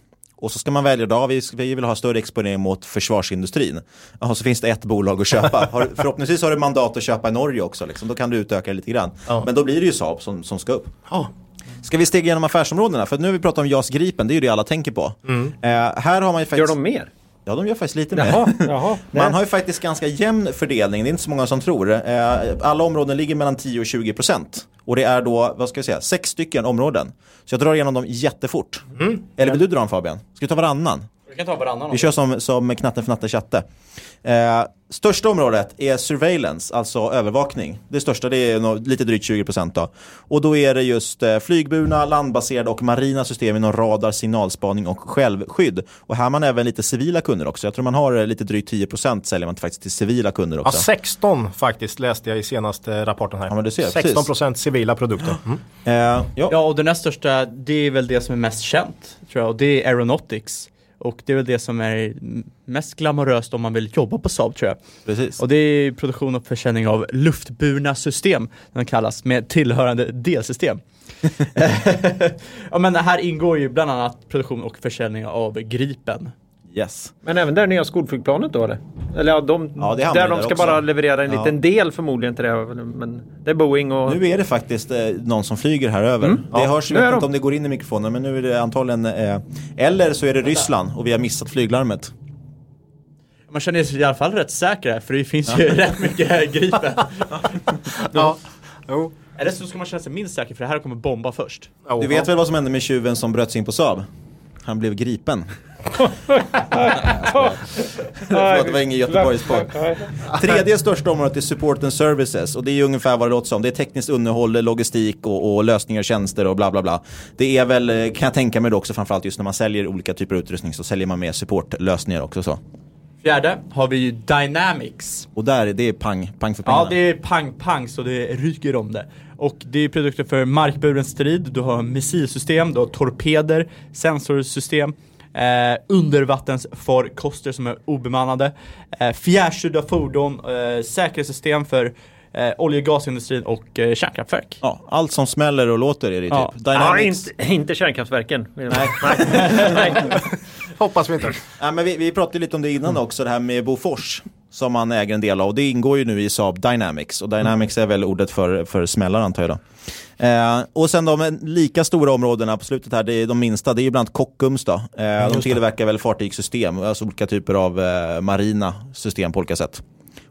och så ska man välja då, vi, vi vill ha större exponering mot försvarsindustrin. Och så finns det ett bolag att köpa. Har, förhoppningsvis har du mandat att köpa i Norge också, liksom. då kan du utöka det lite grann. Men då blir det ju Saab som, som ska upp. Ska vi stega igenom affärsområdena? För nu har vi pratat om JAS Gripen, det är ju det alla tänker på. Eh, här har man ju faktiskt... Gör de mer? Ja, de gör faktiskt lite mer. Jaha, jaha. Man har ju faktiskt ganska jämn fördelning, det är inte så många som tror. Eh, Alla områden ligger mellan 10 och 20 procent. Och det är då, vad ska jag säga, sex stycken områden. Så jag drar igenom dem jättefort. Eller vill du dra dem Fabian? Ska vi ta varannan? Vi kan ta varannan. Vi kör som, som knatten för natte chatte. Eh, största området är surveillance, alltså övervakning. Det största det är nog lite drygt 20% då. Och då är det just eh, flygburna, landbaserade och marina system inom radar, signalspaning och självskydd. Och här har man även lite civila kunder också. Jag tror man har eh, lite drygt 10% säljer man faktiskt till civila kunder Ja, också. 16 faktiskt läste jag i senaste rapporten här. Ja, men du ser, 16 procent civila produkter. Mm. Eh, ja. Ja och det näst största det är väl det som är mest känt tror jag och det är Aeronautics. Och det är väl det som är mest glamoröst om man vill jobba på Saab tror jag. precis. Och det är produktion och försäljning av luftburna system, den kallas, med tillhörande delsystem. ja men här ingår ju bland annat produktion och försäljning av Gripen. Yes. Men även där nya skolflygplanet då eller? Eller ja, de, Ja, det där de ska också. bara leverera en Ja. liten del förmodligen till det. Men det är Boeing och... Nu är det faktiskt eh, någon som flyger här över. Det Ja, hörs, är vet de. inte om det går in i mikrofonen, men nu är det antagligen, eh, eller så är det Ryssland och vi har missat flyglarmet. Man känner sig i alla fall rätt säker för det finns ju rätt mycket Gripen. Ja. Jo. Eller så ska man känna sig minst säker, för det här kommer bomba först. Du vet väl vad som hände med tjuven som bröt sig in på Saab? Han blev gripen. Förlåt, det var ingen Göteborgspodd. Tredje största området är support and services och det är ungefär vad det låter som. Det är tekniskt underhåll, logistik och, och lösningar, tjänster och bla bla bla. Det är väl, kan jag tänka mig då också framförallt just när man säljer olika typer av utrustning så säljer man med supportlösningar också så. Fjärde har vi ju Dynamics. Och där, är det är pang, pang för Ja, pengarna. det är pang pang så det ryker om det. Och det är produkter för markburen strid, du har missilsystem, du har torpeder, sensorsystem, eh, undervattensfarkoster som är obemannade, eh, fjärrstyrda fordon, eh, säkerhetssystem för eh, olje och gasindustrin och eh, kärnkraftverk. Ja, allt som smäller och låter är det Ja. typ. Ja, inte, inte kärnkraftverken. Nej. Nej. Hoppas vi inte. Ja, men vi, vi pratade lite om det innan också, det här med Bofors som man äger en del av. Och det ingår ju nu i Saab Dynamics. Och Dynamics är väl ordet för, för smällar antar jag då. Eh, och sen de lika stora områdena på slutet här, det är de minsta, det är ju bland annat Kockums då. Eh, de tillverkar väl fartygssystem, alltså olika typer av eh, marina system på olika sätt.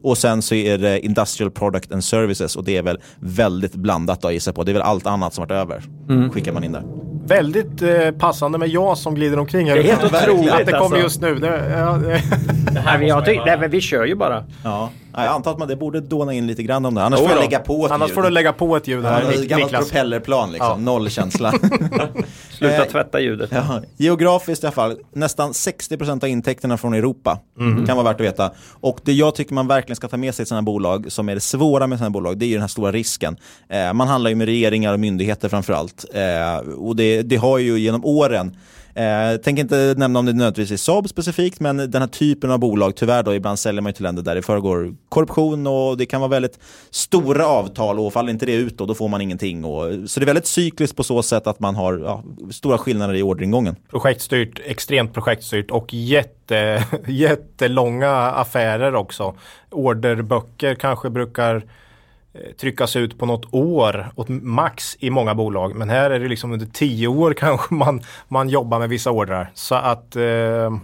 Och sen så är det Industrial Product and Services och det är väl väldigt blandat gissar jag på. Det är väl allt annat som varit över. Skickar man in där. Väldigt eh, passande med jag som glider omkring här. Det är helt otroligt, Att det kommer alltså. just nu. Det, ja, det, Nej, men jag tycker, nej, men vi kör ju bara. Ja, jag antar att man det borde dåna in lite grann om det. Annars får jag lägga på ett Annars ljud. får du lägga på ett ljud Ja, här, det är ett Nik- gammalt Niklas. propellerplan liksom, Ja. noll känsla. Sluta Eh, tvätta ljudet. Ja, geografiskt i alla fall, nästan 60% av intäkterna från Europa. Kan vara värt att veta. Och det jag tycker man verkligen ska ta med sig i sådana bolag, som är det svåra med sådana bolag, det är ju den här stora risken. Eh, man handlar ju med regeringar och myndigheter framför allt. Eh, och det, det har ju genom åren Eh, tänker inte nämna om det nödvändigtvis är Saab specifikt, men den här typen av bolag, tyvärr då, ibland säljer man ju till länder där det föregår korruption och det kan vara väldigt stora avtal och faller inte det ut då, då får man ingenting. Och, så det är väldigt cykliskt på så sätt att man har ja, stora skillnader i orderingången. Projektstyrt, extremt projektstyrt och jätte, jättelånga affärer också. Orderböcker kanske brukar tryckas ut på något år åt max i många bolag. Men här är det liksom under tio år kanske man, man jobbar med vissa ordrar. Så att eh,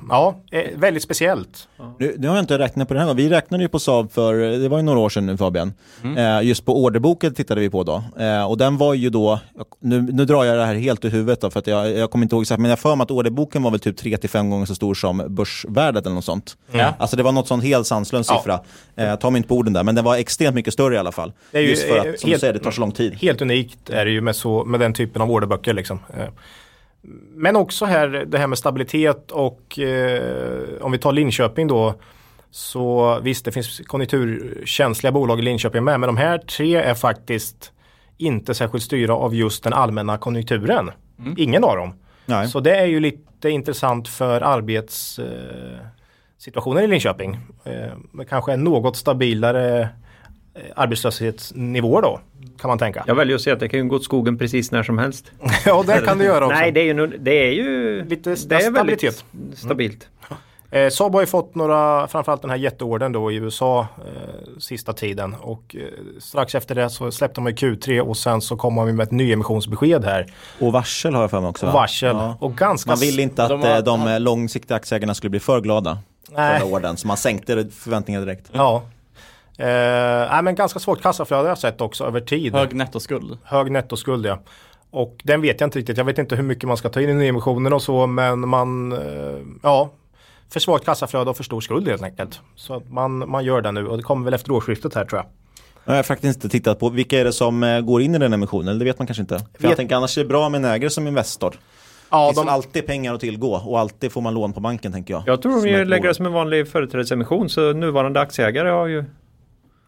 ja, eh, väldigt speciellt. Nu, nu har jag inte räknat på det här. Vi räknade ju på Saab för, det var ju några år sedan nu Fabian. Eh, just på orderboken tittade vi på då. Eh, och den var ju då, nu, nu drar jag det här helt ur huvudet då, för att jag, jag kommer inte ihåg exakt, men jag för mig att orderboken var väl typ 3-5 gånger så stor som börsvärdet eller något sånt. Ja. Alltså det var något sånt helt sanslös Ja. siffra. Eh, ta mig inte på orden där, men den var extremt mycket större i alla fall. Det är ju, just för att, som helt- du säger, det tar så lång tid. Helt unikt är det ju med, så, med den typen av orderböcker. Liksom. Eh, Men också här det här med stabilitet och eh, om vi tar Linköping då. Så visst, det finns konjunkturkänsliga bolag i Linköping med. Men de här tre är faktiskt inte särskilt styra av just den allmänna konjunkturen. Ingen av dem. Nej. Så det är ju lite intressant för arbetssituationen eh, situationen i Linköping. Eh, med kanske en något stabilare eh, arbetslöshetsnivå då. Kan man tänka. Jag väljer att säga att det kan ju gå åt skogen precis när som helst. Ja, det kan du göra också. Nej, det är ju, det är ju Lite det är stabilitet. väldigt stabilt. Eh, Saab har ju fått några, framförallt den här jätteorden då i USA eh, sista tiden och eh, strax efter det så släppte de i Q3 och sen så kommer de med ett nyemissionsbesked här. Och varsel har jag för mig också. Och va? varsel. Ja. Och ganska... Man ville inte att De de, har- de eh, långsiktiga aktieägarna skulle bli för glada Nej. förra orden, så man sänkte förväntningarna direkt. Ja. Eh, nej, men ganska svårt kassaflöde har jag sett också över tid. Hög nettoskuld. Hög nettoskuld ja. Och den vet jag inte riktigt. Jag vet inte hur mycket man ska ta in i nyemissionen och så men man, eh, ja, för svagt kassaflöde och för stor skuld helt enkelt. Så att man, man gör det nu och det kommer väl efter årsskiftet här tror jag. Jag har faktiskt inte tittat på vilka är det som eh, går in i den emissionen, eller det vet man kanske inte. För jag Vet- tänker annars är det bra med en ägare som Investor. Ja, det finns de, alltid pengar att tillgå och alltid får man lån på banken tänker jag. Jag tror de lägger det som en vanlig företrädesemission så nuvarande aktieägare har ju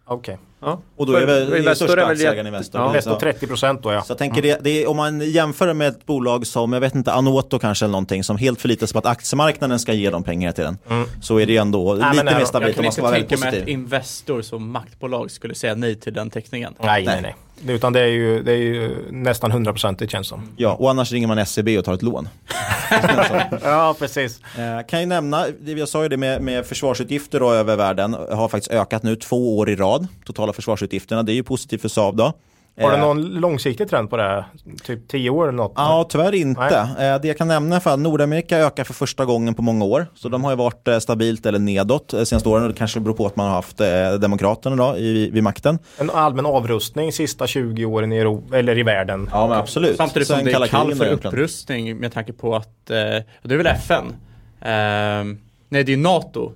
okej. Ja. Och då är väl Investor största är väl aktieägaren Investor. Ja. Investor Så- 30 procent då ja. Så jag tänker det, det är, om man jämför med ett bolag som, jag vet inte, Anoto kanske eller någonting som helt förlitar sig på att aktiemarknaden ska ge dem pengar till den. Så är det ju ändå men lite nej, mer jag Jag stabilt om kan man inte ska vara väldigt tänka mig att positiv. Investor som maktbolag skulle säga nej till den teckningen. Nej, nej, Nej. nej. Utan det är ju, det är ju nästan 100 procent det känns som. Ja, och annars ringer man SEB och tar ett lån. Ja, precis. Eh, kan ju nämna, jag sa ju det med, med försvarsutgifter då över världen, har faktiskt ökat nu två år i rad, totala försvarsutgifterna. Det är ju positivt för Saab då. Har du Eh, någon långsiktig trend på det här? Typ 10 år eller något? Ja, tyvärr inte. Eh, Det jag kan nämna för att Nordamerika ökar för första gången på många år. Så de har ju varit eh, stabilt eller nedåt eh, senaste åren. Och det kanske beror på att man har haft Demokraterna då i, vid makten. En allmän avrustning sista 20 åren i, Europa, eller i världen. Ja, men absolut. Samtidigt Sen som det är kall för upprustning med tanke på att, eh, det är väl FN? Eh, nej det är NATO.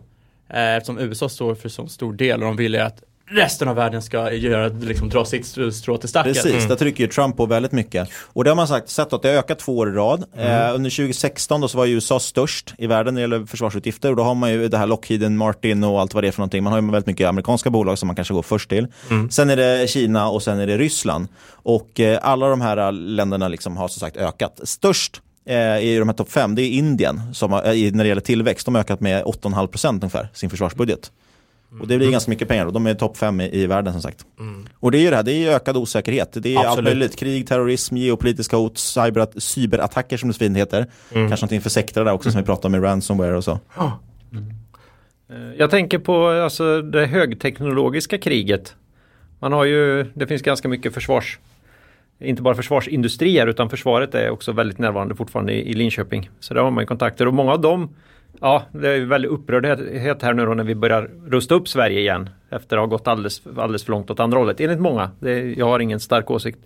Eh, eftersom USA står för så stor del och de vill ju att resten av världen ska göra, liksom, dra sitt strå till stacken. Precis, Mm. där trycker ju Trump på väldigt mycket. Och det har man sagt, sett att det har ökat två år i rad. Mm. Eh, under 2016 då så var ju USA störst i världen när det gäller försvarsutgifter och då har man ju det här Lockheed Martin och allt vad det är för någonting. Man har ju väldigt mycket amerikanska bolag som man kanske går först till. Mm. Sen är det Kina och sen är det Ryssland. Och eh, alla de här länderna liksom har som sagt ökat. Störst eh, i de här topp fem, det är Indien som har, eh, när det gäller tillväxt. De har ökat med 8,5% ungefär, sin försvarsbudget. Och det blir ganska mycket pengar och de är topp fem i, i världen som sagt. Och det är ju det här, det är ökad osäkerhet. Det är allt Absolut. möjligt, krig, terrorism, geopolitiska hot, cyber, cyberattacker som det så fint heter. Kanske någonting för sektorer där också som vi pratade om med ransomware och så. Eh, Jag tänker på alltså, det högteknologiska kriget. Man har ju, det finns ganska mycket försvars, inte bara försvarsindustrier utan försvaret är också väldigt närvarande fortfarande i, i Linköping. Så där har man ju kontakter och många av dem, ja det är ju väldigt upprördhet här nu då när vi börjar rusta upp Sverige igen. Efter att ha gått alldeles, alldeles för långt åt andra hållet, enligt många. Det, jag har ingen stark åsikt.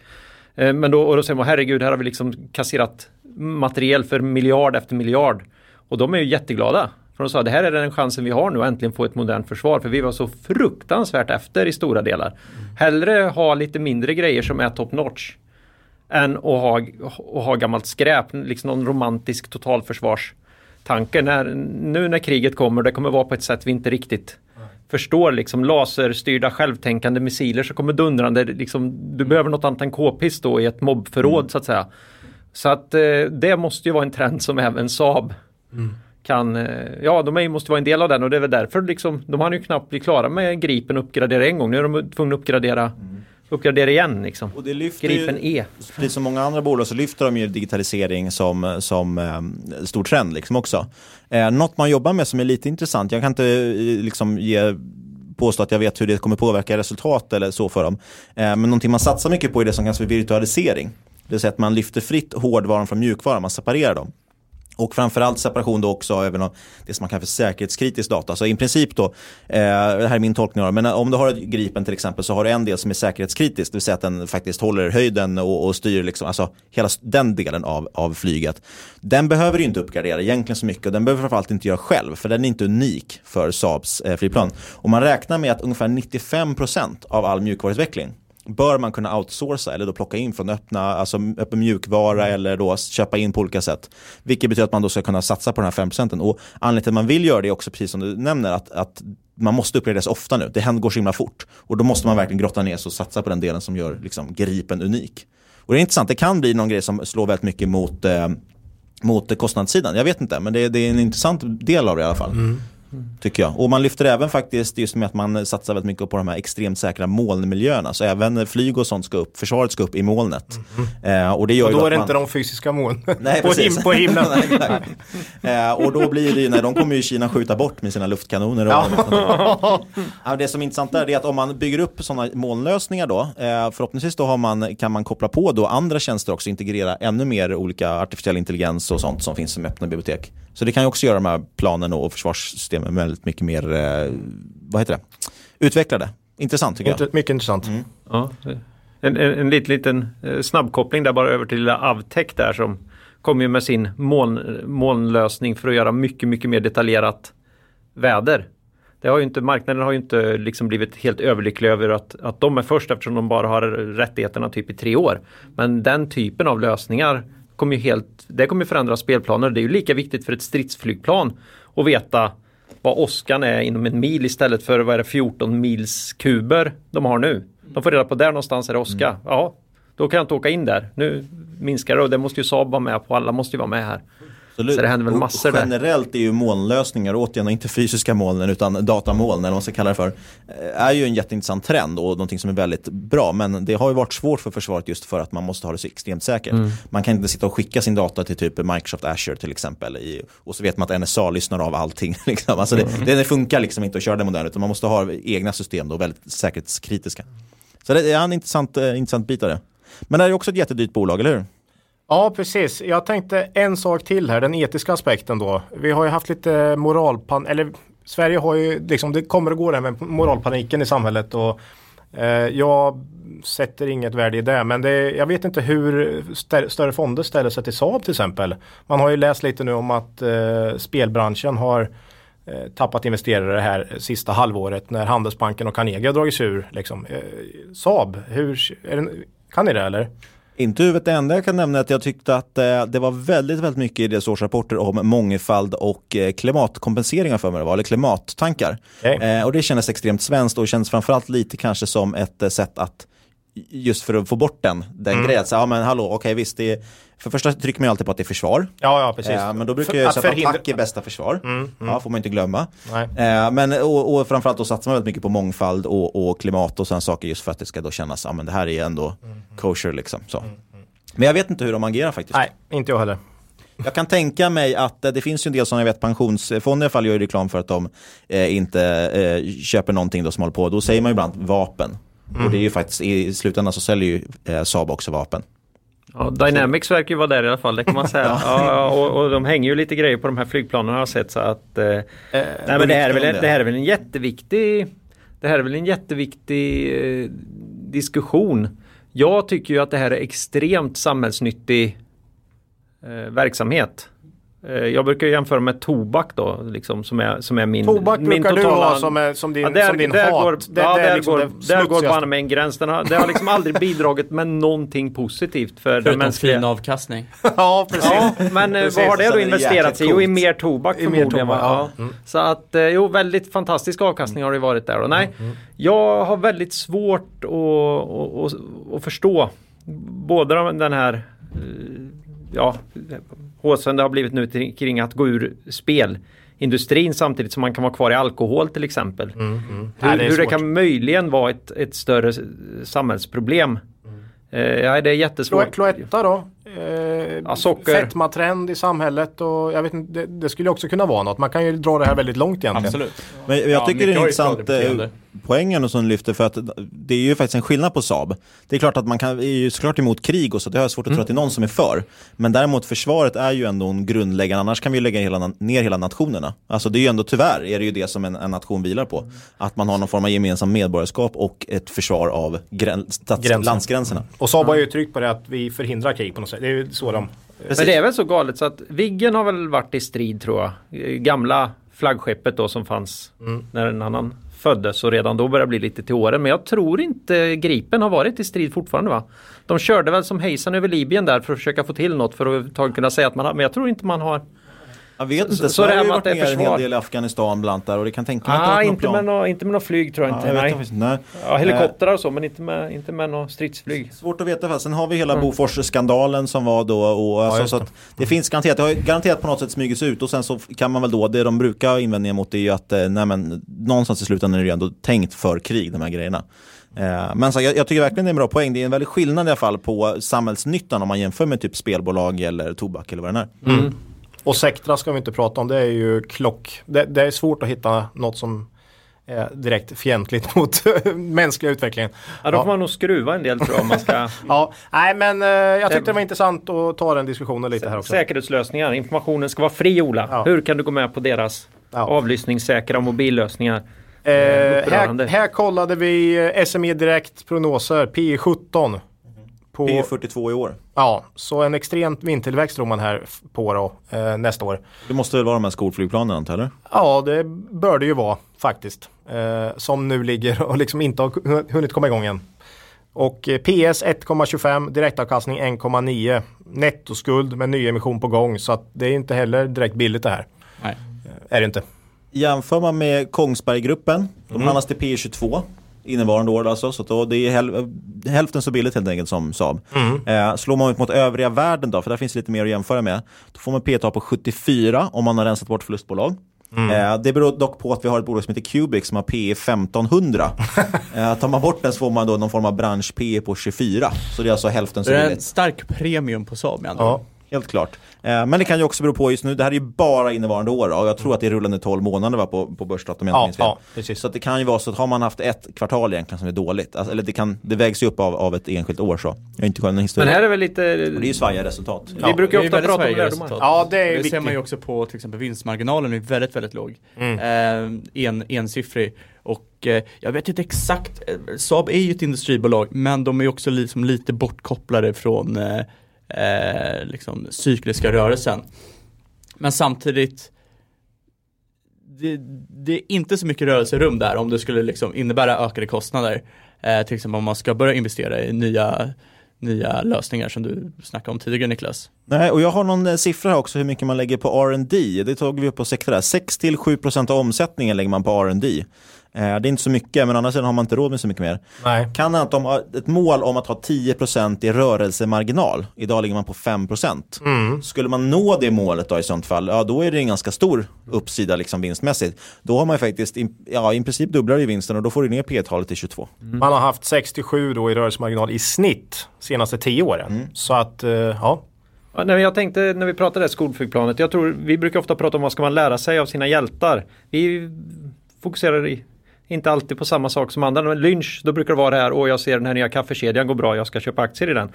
Eh, men då, och då säger man herregud, här har vi liksom kasserat materiel för miljard efter miljard. Och de är ju jätteglada. För de sa det här är den chansen vi har nu att äntligen få ett modernt försvar. För vi var så fruktansvärt efter i stora delar. Hellre ha lite mindre grejer som är top notch. Än att ha, att ha gammalt skräp, liksom någon romantisk totalförsvars totalförsvarstanke. När, nu när kriget kommer, det kommer vara på ett sätt vi inte riktigt förstår liksom laserstyrda självtänkande missiler som kommer dundrande. Liksom, du behöver något annat än k-pist då i ett mobbförråd så att säga. Så att eh, det måste ju vara en trend som även Saab kan, eh, ja de är, måste vara en del av den och det är väl därför liksom, de hann ju knappt bli klara med Gripen uppgradera en gång. Nu är de tvungna att uppgradera, uppgradera igen liksom. Och det lyfter Gripen ju, E. precis som många andra bolag så lyfter de ju digitalisering som, som eh, stor trend liksom också. Eh, något man jobbar med som är lite intressant, jag kan inte eh, liksom ge påstå att jag vet hur det kommer påverka resultat eller så för dem. Eh, men någonting man satsar mycket på är det som kallas för virtualisering. Det vill säga att man lyfter fritt hårdvaran från mjukvaran, man separerar dem. Och framförallt separation då också även av det som man kallar för säkerhetskritisk data. Så i princip då, eh, det här är min tolkning av det, men om du har ett Gripen till exempel så har du en del som är säkerhetskritisk, det vill säga att den faktiskt håller höjden och, och styr liksom, alltså hela den delen av, av flyget. Den behöver du inte uppgradera egentligen så mycket och den behöver framförallt inte göra själv för den är inte unik för Saabs eh, flygplan. Och man räknar med att ungefär 95% av all mjukvaruutveckling bör man kunna outsourca eller då plocka in från öppna, alltså öppen mjukvara eller då köpa in på olika sätt. Vilket betyder att man då ska kunna satsa på den här 5% och anledningen till att man vill göra det är också precis som du nämner att, att man måste uppgraderas ofta nu. Det händer går så himla fort och då måste man verkligen grotta ner sig och satsa på den delen som gör liksom, Gripen unik. Och det är intressant, det kan bli någon grej som slår väldigt mycket mot eh, mot kostnadssidan. Jag vet inte, men det är, det är en intressant del av det i alla fall. Tycker jag. Och man lyfter även faktiskt just med att man satsar väldigt mycket på de här extremt säkra molnmiljöerna. Så även flyg och sånt ska upp, försvaret ska upp i molnet. Eh, och det gör Och då är det man... inte de fysiska moln Nej, på, him på himlen. Eh, och då blir det ju, nej, de kommer ju Kina skjuta bort med sina luftkanoner. Och ja, det som är intressant där är att om man bygger upp sådana molnlösningar då, eh, förhoppningsvis då har man, kan man koppla på då andra tjänster också, integrera ännu mer olika artificiell intelligens och sånt som finns som öppna bibliotek. Så det kan ju också göra de här planen och försvarssystemen väldigt mycket mer, eh, vad heter det, utvecklade. Intressant tycker jag. Mycket- intressant. Ja, en, en, en liten, liten eh, snabbkoppling där bara över till lilla Avtech där som kommer ju med sin moln, molnlösning för att göra mycket, mycket mer detaljerat väder. Det har ju inte, marknaden har ju inte liksom blivit helt överlycklig över att, att de är först eftersom de bara har rättigheterna typ i tre år. Men den typen av lösningar kommer ju helt, det kommer förändra spelplaner. Det är ju lika viktigt för ett stridsflygplan att veta vad åskan är inom en mil istället för vad är det 14 mils kuber de har nu. De får reda på där någonstans är det åska. Ja, då kan jag inte åka in där. Nu minskar det och det måste ju Saab vara med på. Alla måste ju vara med här. Absolut. Så det händer väl Och massor där. Generellt är ju molnlösningar, återigen inte fysiska molnen utan datamoln eller vad man ska kalla det för, eh, är ju en jätteintressant trend och någonting som är väldigt bra. Men det har ju varit svårt för försvaret just för att man måste ha det så extremt säkert. Mm. Man kan inte sitta och skicka sin data till typ Microsoft Azure till exempel i, och så vet man att NSA lyssnar av allting. Liksom. Alltså Mm. det, det funkar liksom inte att köra det modernt utan man måste ha egna system då, väldigt säkerhetskritiska. Så det är en intressant, eh, intressant bit av det. Men det är också ett jättedyrt bolag, eller hur? Ja, precis. Jag tänkte en sak till här, den etiska aspekten då. Vi har ju haft lite moralpan, eller Sverige har ju liksom, det kommer att gå det med moralpaniken i samhället och eh, jag sätter inget värde i det. Men det, jag vet inte hur stä, större fonder ställer sig till Saab till exempel. Man har ju läst lite nu om att eh, spelbranschen har eh, tappat investerare här sista halvåret när Handelsbanken och Carnegie har dragit sig ur. Liksom. Eh, Saab, hur, är det, kan ni det eller? Inte huvudet det enda jag kan nämna är att jag tyckte att eh, det var väldigt, väldigt mycket i deras årsrapporter om mångfald och eh, klimatkompenseringar för mig det var, eller klimattankar. Okay. Eh, och det kändes extremt svenskt och kändes framförallt lite kanske som ett sätt att just för att få bort den, den Mm. grejen. Så, ja men hallå, okej visst, det är, för första trycker man ju alltid på att det är försvar. Ja, ja precis. Eh, men då brukar För- jag att sätta förhindra- attack är bästa försvar. Mm, Ja, får man inte glömma. Eh, men, och, och framförallt då satsar man väldigt mycket på mångfald och, och klimat och sådana saker just för att det ska då kännas, ja men det här är ändå kosher liksom. Så. Men jag vet inte hur de agerar faktiskt. Nej, inte jag heller. Jag kan tänka mig att eh, det finns ju en del som jag vet pensionsfonder i alla fall gör reklam för att de eh, inte eh, köper någonting då som håller på. Då säger man ju ibland vapen. Och det är ju faktiskt i slutändan så säljer ju eh, Saab också vapen. Ja, Dynamics verkar ju vara där i alla fall, det kan man säga. ja. och, och de hänger ju lite grejer på de här flygplanen har jag sett så att eh, Nej men det här, är väl, det här är väl en jätteviktig Det här är väl en jätteviktig eh, diskussion. Jag tycker ju att det här är extremt samhällsnyttig eh, verksamhet. Eh, jag brukar jämföra med tobak då, liksom, som, är, som är min Tobak min brukar du ha som, är, som din, Ja, där, som din där hat. Går, Det- ja, det är där, liksom går, det där går banne med en gräns. Den har, det har liksom aldrig bidragit med någonting positivt för den Förutom mänskliga... fin avkastning. ja, precis. Ja, men eh, Precis, vad har det då investerats i? Jo, i mer tobak I mer förmodligen. tobak, va? ja. Ja. Så att, eh, jo, väldigt fantastisk avkastning har det varit där. Och nej, jag har väldigt svårt att, att, att, att förstå både de- den här ja, håsen det har blivit nu kring att gå ur spelindustrin samtidigt som man kan vara kvar i alkohol till exempel. Hur, Nej, det hur det kan möjligen vara ett, ett större samhällsproblem. Eh, ja, det är jättesvårt. Clo- Cloetta då? Eh, Ja, socker. Fetmatrend i samhället och jag vet inte, det, det skulle också kunna vara något. Man kan ju dra det här väldigt långt egentligen. Absolut. Men jag Ja, tycker det är intressant eh, poängen och som lyfter för att det är ju faktiskt en skillnad på Saab. Det är klart att man kan, är ju såklart emot krig och så, det har jag svårt att tro att det är någon som är för. Men däremot försvaret är ju ändå en grundläggande, annars kan vi ju lägga hela, ner hela nationerna. Alltså det är ju ändå tyvärr, är det ju det som en, en nation vilar på. Att man har någon form av gemensam medborgarskap och ett försvar av grän, stats, Gränsen. landsgränserna. Och Saab har ju tryckt på det att vi förhindrar krig på något sätt. Det är ju så de... Men det är väl så galet så att Viggen har väl varit i strid tror jag. Gamla flaggskeppet då som fanns när en annan föddes och redan då började bli lite till åren. Men jag tror inte Gripen har varit i strid fortfarande va? De körde väl som hejsan över Libyen där för att försöka få till något för att kunna säga att man har, men jag tror inte man har Jag vet inte, så Sverige det här har ju varit att det är ner en hel del i Afghanistan bland annat där och det kan tänka mig att det Ah, har varit inte med, nå, inte med något flyg tror jag Ja, inte. jag vet nej. inte. Nej. Ja, helikoptrar och så men inte med, inte med något stridsflyg. Svårt att veta. Sen har vi hela Bofors-skandalen som var då. Och, alltså, just så att det finns garanterat, det har garanterat på något sätt smugits ut och sen så kan man väl då, det de brukar ha invändningar mot är ju att eh, nej, men, någonstans i slutändan är det ju ändå tänkt för krig, de här grejerna. Eh, men så, jag, jag tycker verkligen det är en bra poäng. Det är en väldig skillnad i alla fall på samhällsnyttan om man jämför med typ spelbolag eller tobak eller vad det är. Och Sectra ska vi inte prata om. Det är ju klock. Det, det är svårt att hitta något som är direkt fientligt mot mänskliga utvecklingen. Ja, då Ja. får man nog skruva en del tror jag om man ska Ja, nej men eh, jag tyckte det var intressant att ta den diskussionen lite här också. Säkerhetslösningar. Informationen ska vara fri Ola. Ja. Hur kan du gå med på deras Ja. avlyssningssäkra mobillösningar? Eh, här, upprörande. här kollade vi eh, SME Direkt prognoser, P 17. På, P42 i år. ja, så en extremt vindtillväxt tror man här på då, eh, nästa år. Det måste väl vara de här skolflygplanen antar jag? Ja, det bör det ju vara faktiskt. Eh, som nu ligger och liksom inte har hu- hunnit komma igång än. Och eh, PS 1,25, direktavkastning 1,9. Nettoskuld med nyemission på gång. Så att det är inte heller direkt billigt det här. Nej. Är det inte. Jämför man med Kongsberggruppen, de Mm. handlas till P22 innevarande år alltså, så då det är häl hälften så billigt helt enkelt som Saab. Mm. Eh, slår man ut mot övriga världen då, för där finns lite mer att jämföra med, då får man P tal på 74 om man har rensat bort förlustbolag. Mm. Eh, det beror dock på att vi har ett bolag som heter Cubic som har P 1500. eh, tar man bort den så får man då någon form av bransch P på 24. Så det är alltså hälften så Det är en billigt. stark premium på Saab med andra Ja. Helt klart. Eh, men det kan ju också bero på just nu, det här är ju bara innevarande år och jag tror att det är rullande 12 månader va, på, på börsdatum om jag inte Ja, minns fel. ja, precis. Så att det kan ju vara så att har man haft ett kvartal egentligen som är dåligt, alltså, eller det, kan, det vägs ju upp av, av ett enskilt år så. Jag har inte kollat någon historia. Men här är väl lite... Och det är ju svajiga resultat. vi brukar det är ofta prata om lärdomar. resultat. Ja, det är Det viktigt. ser man ju också på till exempel vinstmarginalen är väldigt, väldigt låg. Mm. Eh, en, ensiffrig. Och eh, jag vet inte exakt, eh, Saab är ju ett industribolag men de är också liksom lite bortkopplade från eh, liksom cykliska rörelsen. Men samtidigt det, det är inte så mycket rörelserum där om det skulle liksom innebära ökade kostnader. Eh, till exempel om man ska börja investera i nya, nya lösningar som du snackade om tidigare Niklas. Nej, och jag har någon eh, siffra här också hur mycket man lägger på R&D. Det tog vi upp på sektorn där. 6-7% av omsättningen lägger man på R&D. Eh, det är inte så mycket, men annars har man inte råd med så mycket mer. Nej. Kan att de har ett mål om att ha 10% i rörelsemarginal. Idag ligger man på 5%. Skulle man nå det målet då i sånt fall, ja då är det en ganska stor uppsida liksom vinstmässigt. Då har man faktiskt, ja i princip dubblar i vinsten och då får du ner P-talet till 22. Man har haft 67 då i rörelsemarginal i snitt senaste 10 åren. Så att, eh, ja. Ja, nej, jag tänkte när vi pratade skolflygplanet, jag tror vi brukar ofta prata om vad ska man lära sig av sina hjältar. Vi fokuserar i, inte alltid på samma sak som andra. Men Lynch, då brukar det vara det här, åh jag ser den här nya kaffekedjan går bra, jag ska köpa aktier i den.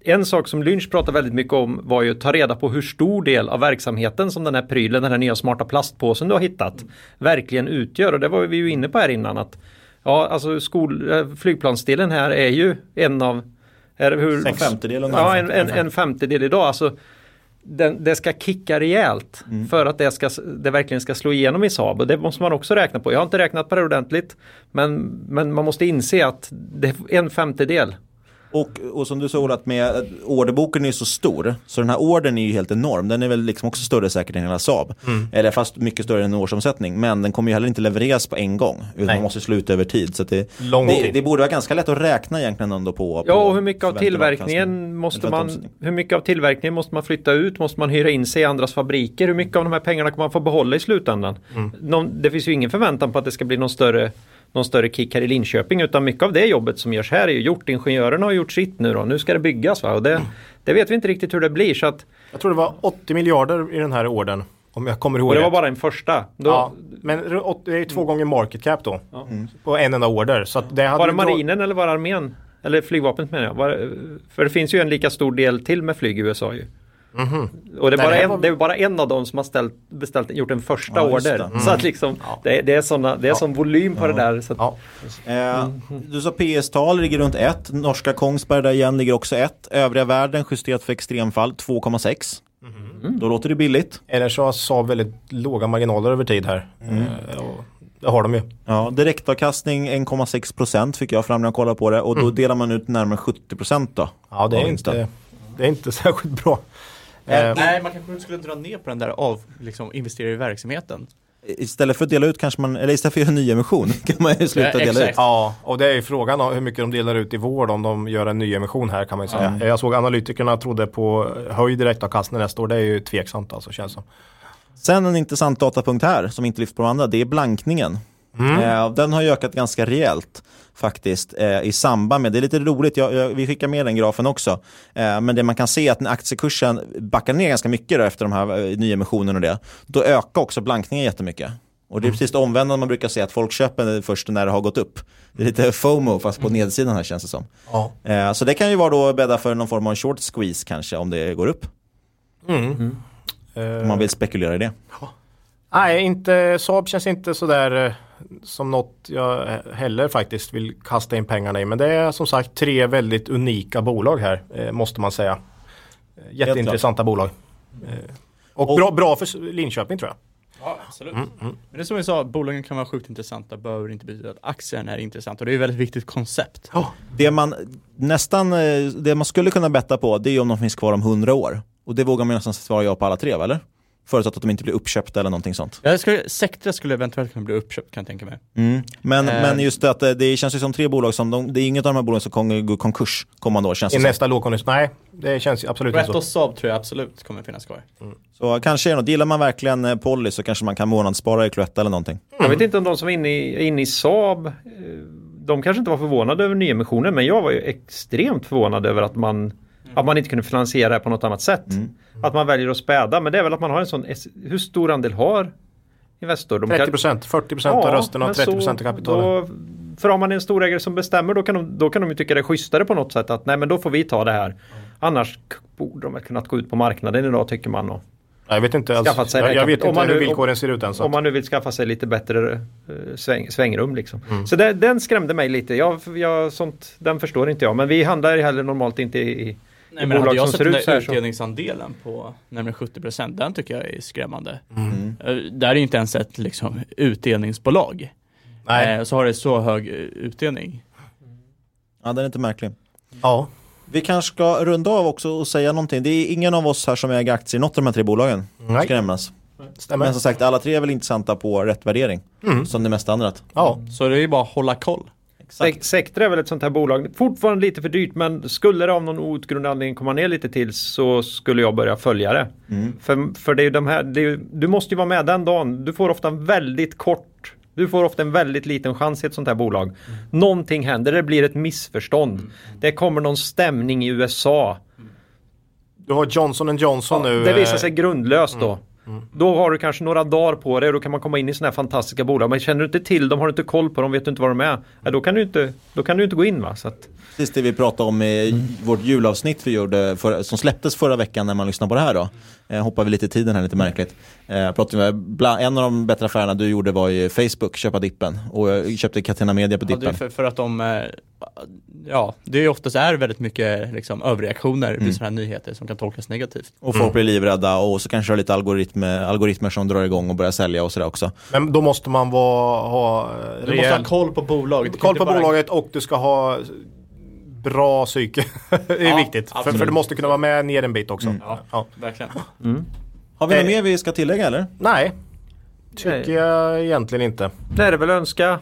En sak som Lynch pratade väldigt mycket om var ju att ta reda på hur stor del av verksamheten som den här prylen, den här nya smarta plastpåsen du har hittat, verkligen utgör. Och det var vi ju inne på här innan att ja, alltså skol, eh, flygplansdelen här är ju en av är hur, En femtedel. Ja, en, en, en femtedel idag. Alltså, den, det ska kicka rejält Mm. för att det, ska, det verkligen ska slå igenom i Saab. Och det måste man också räkna på. Jag har inte räknat på det ordentligt. Men, men man måste inse att det är en femtedel. Och, och som du sa att med att orderboken är så stor, så den här ordern är ju helt enorm. Den är väl liksom också större säkert än hela Saab. Eller fast mycket större än en årsomsättning. Men den kommer ju heller inte levereras på en gång. Utan Nej. man måste sluta över tid. Så det, det, det borde vara ganska lätt att räkna egentligen ändå på. Ja, och hur mycket av tillverkningen måste man, hur mycket av tillverkningen måste man flytta ut? Måste man hyra in sig i andras fabriker? Hur mycket av de här pengarna kan man få behålla i slutändan? Någon, det finns ju ingen förväntan på att det ska bli någon större någon större kick här i Linköping utan mycket av det jobbet som görs här är ju gjort. Ingenjörerna har gjort sitt nu då. Nu ska det byggas va? och det, det vet vi inte riktigt hur det blir. Så att, Jag tror det var 80 miljarder i den här orden. Om jag kommer ihåg och det var rätt. bara en första. Då, Ja, men det är ju två gånger market cap då. På en enda order. Så att det hade Var det ju då- marinen eller var det armén? Eller flygvapnet menar jag. Var, för det finns ju en lika stor del till med flyg i USA ju. Och det är, Nej, bara en, var- det är bara en av dem som har ställt, beställt, gjort en första Ja, order. det. Mm. Så att liksom, det, det är, såna, det är sån volym på det där. Så att, Ja. Eh, du sa PS-tal ligger runt 1. Norska Kongsberg där igen ligger också 1. Övriga världen justerat för extremfall 2,6. Då låter det billigt. Eller så har Saab väldigt låga marginaler över tid här. Eh, och det har de ju. Ja, direktavkastning 1,6% fick jag fram när jag kollade på det och då delar man ut närmare 70% då. Ja, det är, inte, det är inte särskilt bra. Eh, Nej, man kanske skulle dra ner på den där av, liksom investera i verksamheten. Istället för att dela ut kanske man, eller istället för att göra en nyemission kan man ju sluta Ja, dela ut. Ja, och det är ju frågan om hur mycket de delar ut i vård om de gör en nyemission här kan man ju säga. Jag såg analytikerna trodde på höjd direktavkastning nästa år. Det är ju tveksamt alltså känns som. Sen en intressant datapunkt här som inte lyfts på de andra, det är blankningen. Eh, den har ju ökat ganska rejält faktiskt eh, i samband med, det är lite roligt, jag, jag, vi skickar med den grafen också, eh, men det man kan se är att när aktiekursen backar ner ganska mycket då, efter de här eh, nyemissionerna och det, då ökar också blankningen jättemycket. Och det är precis det omvända man brukar säga att folk köper först när det har gått upp. Det är lite FOMO fast på nedsidan här känns det som. Ja. Eh, så det kan ju vara då bädda för någon form av short squeeze kanske om det går upp. Om man vill spekulera i det. Nej, inte, Saab känns inte sådär eh, som något jag heller faktiskt vill kasta in pengarna i. Men det är som sagt tre väldigt unika bolag här, eh, måste man säga. Eh, Jätteintressanta bolag. Eh, Och, Och- bra, bra för Linköping tror jag. Ja, absolut. Men det är som vi sa, bolagen kan vara sjukt intressanta, behöver inte betyda att aktien är intressant. Och det är ett väldigt viktigt koncept. Det man nästan, det man skulle kunna betta på det är om de finns kvar om 100 år. Och det vågar man nästan svara ja på alla tre, eller? Förutsatt att de inte blir uppköpta eller någonting sånt. Jag skulle, Sectra skulle eventuellt kunna bli uppköpt kan jag tänka mig. Mm. Men, Eh. men just det att det känns ju som tre bolag som, de, det är inget av de här bolagen som kommer gå i konkurs kommande år känns I nästa lågkonjunktur. Nej, det känns absolut inte Rätt så. och Saab tror jag absolut kommer finnas kvar. Så kanske är något, gillar man verkligen eh, Polly så kanske man kan månadsspara i Cloetta eller någonting. Jag vet inte om de som är inne i, inne i Saab, eh, de kanske inte var förvånade över nyemissionen men jag var ju extremt förvånad över att man, att man inte kunde finansiera det på något annat sätt. Att man väljer att späda, men det är väl att man har en sån, hur stor andel har Investor? De 30 procent, 40 procent av rösterna och men 30 så- procent av kapitalet. För om man är en storägare som bestämmer då kan, de, då kan de ju tycka det är schysstare på något sätt att nej men då får vi ta det här. Annars borde de väl kunnat gå ut på marknaden idag tycker man. Och, Jag vet inte alls. Jag, jag vet om inte man hur nu- villkoren ser ut än. Så om att, man nu vill skaffa sig lite bättre eh, sväng, svängrum liksom. Mm. Så det, den skrämde mig lite. Jag, jag, sånt, den förstår inte jag. Men vi handlar heller normalt inte i, Nej, men hade jag sett ser den ut så där här så. utdelningsandelen på närmare 70% den tycker jag är skrämmande. Mm. Eh, Där är ju inte ens ett liksom, utdelningsbolag. Nej. Eh, Så har det så hög eh, utdelning. Ja, den är inte märklig. Ja. Vi kanske ska runda av också och säga någonting. Det är ingen av oss här som äger aktier i något av de här tre bolagen. Nej. Ska nämnas. Stämmer. Men som sagt, alla tre är väl intressanta på rätt värdering. Mm. Som det mesta annat. Ja. Så det är ju bara att hålla koll. Sek- Sectra är väl ett sånt här bolag. Fortfarande lite för dyrt men skulle det av någon outgrundlig anledning komma ner lite till så skulle jag börja följa det. För, för det är de här, är ju, du måste ju vara med den dagen. Du får ofta en väldigt kort du får ofta en väldigt liten chans i ett sånt här bolag. Någonting händer, det blir ett missförstånd. Det kommer någon stämning i USA. Du har Johnson Johnson nu. det visar eh, sig grundlöst då. Då har du kanske några dagar på dig och då kan man komma in i sådana här fantastiska bolag. Men känner du inte till dem, har du inte koll på dem, vet du inte vad de är. Ja, då, kan du inte, då kan du inte gå in va. Så att, Precis det vi pratade om i vårt julavsnitt vi gjorde för, som släpptes förra veckan när man lyssnade på det här då. Eh, hoppar vi lite i tiden här lite märkligt. Eh, pratade med, bland, en av de bättre affärerna du gjorde var ju Facebook, köpa dippen. Och jag köpte Catena Media på Ja, dippen. för, för att de, eh, ja, det är ju oftast är väldigt mycket liksom, överreaktioner vid sådana här nyheter som kan tolkas negativt. Och folk blir livrädda och så kanske det är lite algoritmer, algoritmer som drar igång och börjar sälja och sådär också. Men då måste man vara, ha eh, Du måste ha rejäl koll på bolaget. Koll på bara- bolaget och du ska ha bra psyke. det är Ja, viktigt. För, för du måste kunna vara med ner en bit också. Ja, Ja. verkligen. Har vi något Eh. mer vi ska tillägga eller? Nej, tycker jag egentligen inte. det är det väl önska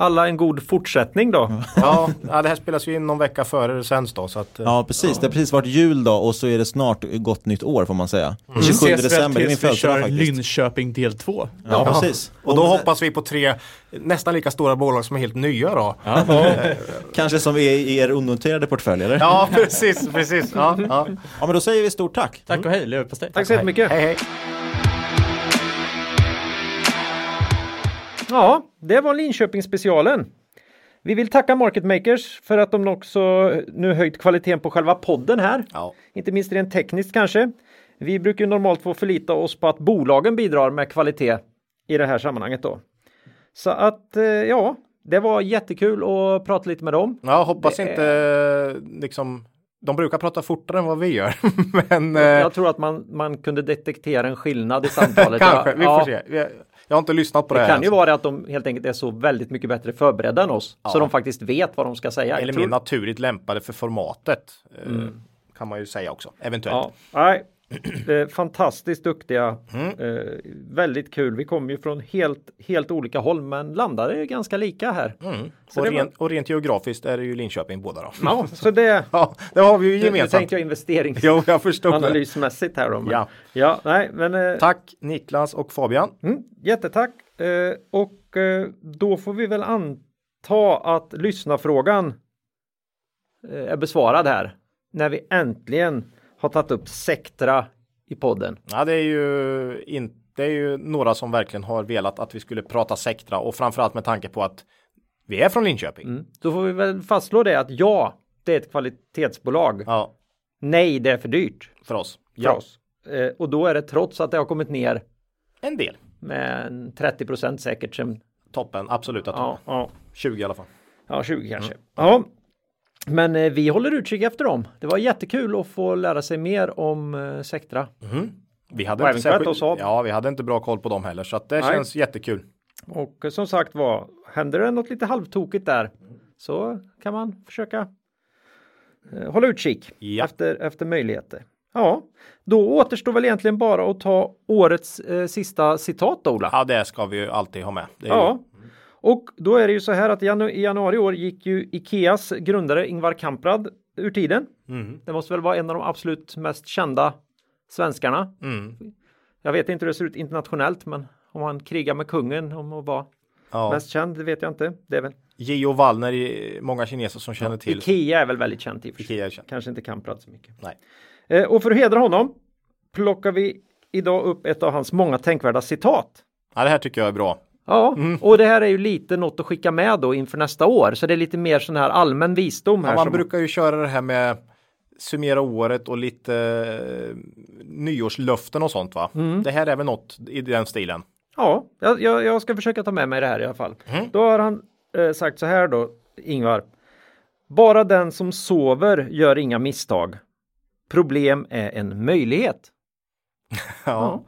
alla en god fortsättning då. Ja, ja, det här spelas ju in någon vecka före det sänds då. Så att, eh, Ja precis, det har precis varit jul då och så är det snart gott nytt år får man säga. Vi 27 ses väl december, det är min tills vi födelsedag kör faktiskt. Linköping del 2. Ja, precis. Och då hoppas vi på tre nästan lika stora bolag som är helt nya då. Kanske som är i er onoterade portfölj eller? Ja, precis, precis. Ja, ja. Ja men då säger vi stort tack. Tack och hej, leverpastej. Tack så jättemycket. Hej, hej. Ja, det var Linköpingsspecialen. Vi vill tacka Market Makers för att de också nu höjt kvaliteten på själva podden här. Ja. Inte minst rent tekniskt kanske. Vi brukar ju normalt få förlita oss på att bolagen bidrar med kvalitet i det här sammanhanget då. Så att eh, ja, det var jättekul att prata lite med dem. Ja, hoppas Det inte eh, liksom. De brukar prata fortare än vad vi gör. Men eh, Jag tror att man, man kunde detektera en skillnad i samtalet. kanske, Ja, vi ja. får se. Jag har inte lyssnat på det, Det här. kan ju vara att de helt enkelt är så väldigt mycket bättre förberedda än oss. Så Ja. de faktiskt vet vad de ska säga. Eller mer naturligt lämpade för formatet. eh, Kan man ju säga också, eventuellt. Ja, nej. Eh, fantastiskt duktiga. Mm. Eh, väldigt kul. Vi kommer ju från helt, helt olika håll men landade ganska lika här. Mm. Och, det var- rent, och rent geografiskt är det ju Linköping båda då. Ja, så det, Ja, det har vi ju nu, nu gemensamt. tänkte jag investeringsanalysmässigt här då. Men, Ja. ja, nej, men eh, Tack Niklas och Fabian. mm, jättetack. Eh, och eh, då får vi väl anta att lyssnarfrågan eh, är besvarad här. När vi äntligen har tagit upp Sektra i podden. Ja, det är ju inte det är ju några som verkligen har velat att vi skulle prata Sektra och framförallt med tanke på att vi är från Linköping. Mm. Då får vi väl fastslå det att ja, det är ett kvalitetsbolag. Ja, Nej, det är för dyrt för oss. för Ja, oss. Eh, och då är det trots att det har kommit ner en del. med en 30 procent säkert. Sen, Toppen, absoluta toppen. ja, ja, 20 i alla fall. ja, 20 kanske. Ja. Men eh, vi håller utkik efter dem. Det var jättekul att få lära sig mer om eh, Sectra. Vi hade, Och inte Saab. ja, vi hade inte bra koll på dem heller så att det Nej. känns jättekul. Och eh, som sagt var, händer det något lite halvtokigt där så kan man försöka eh, hålla utkik Ja. efter, efter möjligheter. Ja, då återstår väl egentligen bara att ta årets eh, sista citat då, Ola. Ja, det ska vi ju alltid ha med. Det är Ja. Och då är det ju så här att i janu- i januari i år gick ju Ikeas grundare Ingvar Kamprad ur tiden. Mm, Det måste väl vara en av de absolut mest kända svenskarna. mm, Jag vet inte hur det ser ut internationellt, men om han krigar med kungen om att vara ja. mest känd, det vet jag inte. Det är väl. Gio Wallner är många kineser som känner till. Ikea är väl väldigt känt i och för sig. Kanske inte Kamprad så mycket. Nej. Eh, och för att hedra honom plockar vi idag upp ett av hans många tänkvärda citat. Ja, det här tycker jag är bra. Ja, Mm. och det här är ju lite något att skicka med då inför nästa år. Så det är lite mer sån här allmän visdom här. Ja, man som... brukar ju köra det här med summera året och lite eh, nyårslöften och sånt va. Mm. Det här är väl något i den stilen. Ja, jag, jag, ska försöka ta med mig det här i alla fall. Mm. Då har han eh, sagt så här då, Ingvar. Bara den som sover gör inga misstag. problem är en möjlighet. Ja. ja,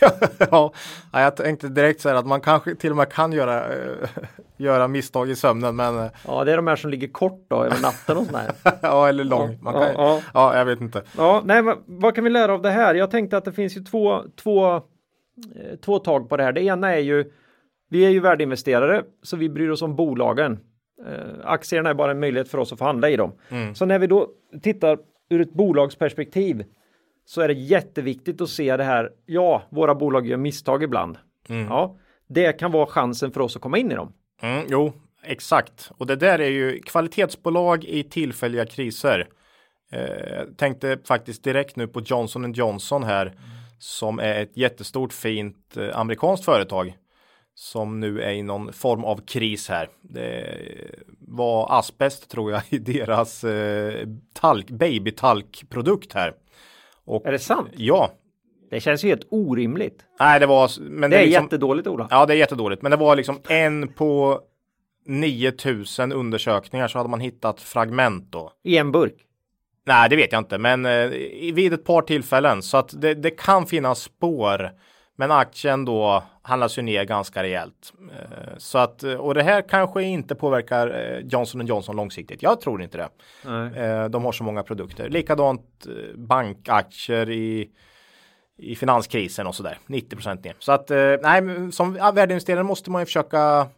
ja, jag tänkte direkt säga att man kanske till och med kan göra, eh, göra misstag i sömnen, men eh, Ja, det är de här som ligger kort då över natten och sådär. ja, eller lång. Man kan, Ja, ja, ja. jag vet inte. Ja, nej, vad, kan vi lära av det här? Jag tänkte att det finns ju två, två, eh, två tag på det här. Det ena är ju, vi är ju värdeinvesterare, så vi bryr oss om bolagen. Aktierna är bara en möjlighet för oss att få handla i dem. Så när vi då tittar ur ett bolagsperspektiv så är det jätteviktigt att se det här. Ja, våra bolag gör misstag ibland. Ja, det kan vara chansen för oss att komma in i dem. Mm, jo, exakt. Och det där är ju kvalitetsbolag i tillfälliga kriser. Eh, tänkte faktiskt direkt nu på Johnson Johnson här som är ett jättestort fint eh, amerikanskt företag som nu är i någon form av kris här. Det var asbest tror jag i deras eh, talk, babytalkprodukt här. Och, Är det sant? Ja, Det känns ju helt orimligt. nej det var men Det är liksom, jättedåligt Ola. Ja, det är jättedåligt, men det var liksom en på 9000 undersökningar så hade man hittat fragment då. I en burk. Nej, det vet jag inte, men eh, vid ett par tillfällen så att det, det kan finnas spår. Men aktien då handlas ju ner ganska rejält. Eh, så att, eh, och det här kanske inte påverkar eh, Johnson Johnson långsiktigt. Jag tror inte det. Nej. De har så många produkter. Likadant bankaktier i, i finanskrisen och sådär. 90 ner. Så att nej, som värdeinvesterare måste man ju försöka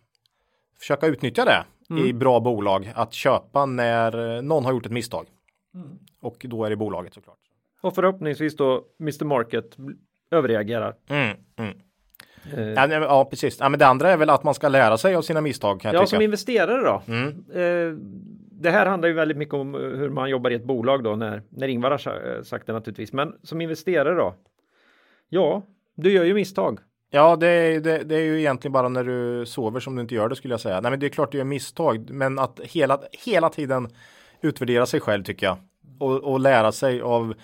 försöka utnyttja det i bra bolag att köpa när någon har gjort ett misstag. Och då är det bolaget såklart. Och förhoppningsvis då Mr Market överreagerar. Mm, mm. Eh, Ja, nej, ja, precis. Ja, men det andra är väl att man ska lära sig av sina misstag kan jag Ja, tycka. som investerare då. Mm. Eh, det här handlar ju väldigt mycket om eh, hur man jobbar i ett bolag då när, när Ingvar har eh, sagt det naturligtvis. Men som investerare då? Ja, du gör ju misstag. Ja, det är, det, det är ju egentligen bara när du sover som du inte gör det skulle jag säga. Nej, men det är klart du gör misstag, men att hela, hela tiden utvärdera sig själv tycker jag. Och, och lära sig av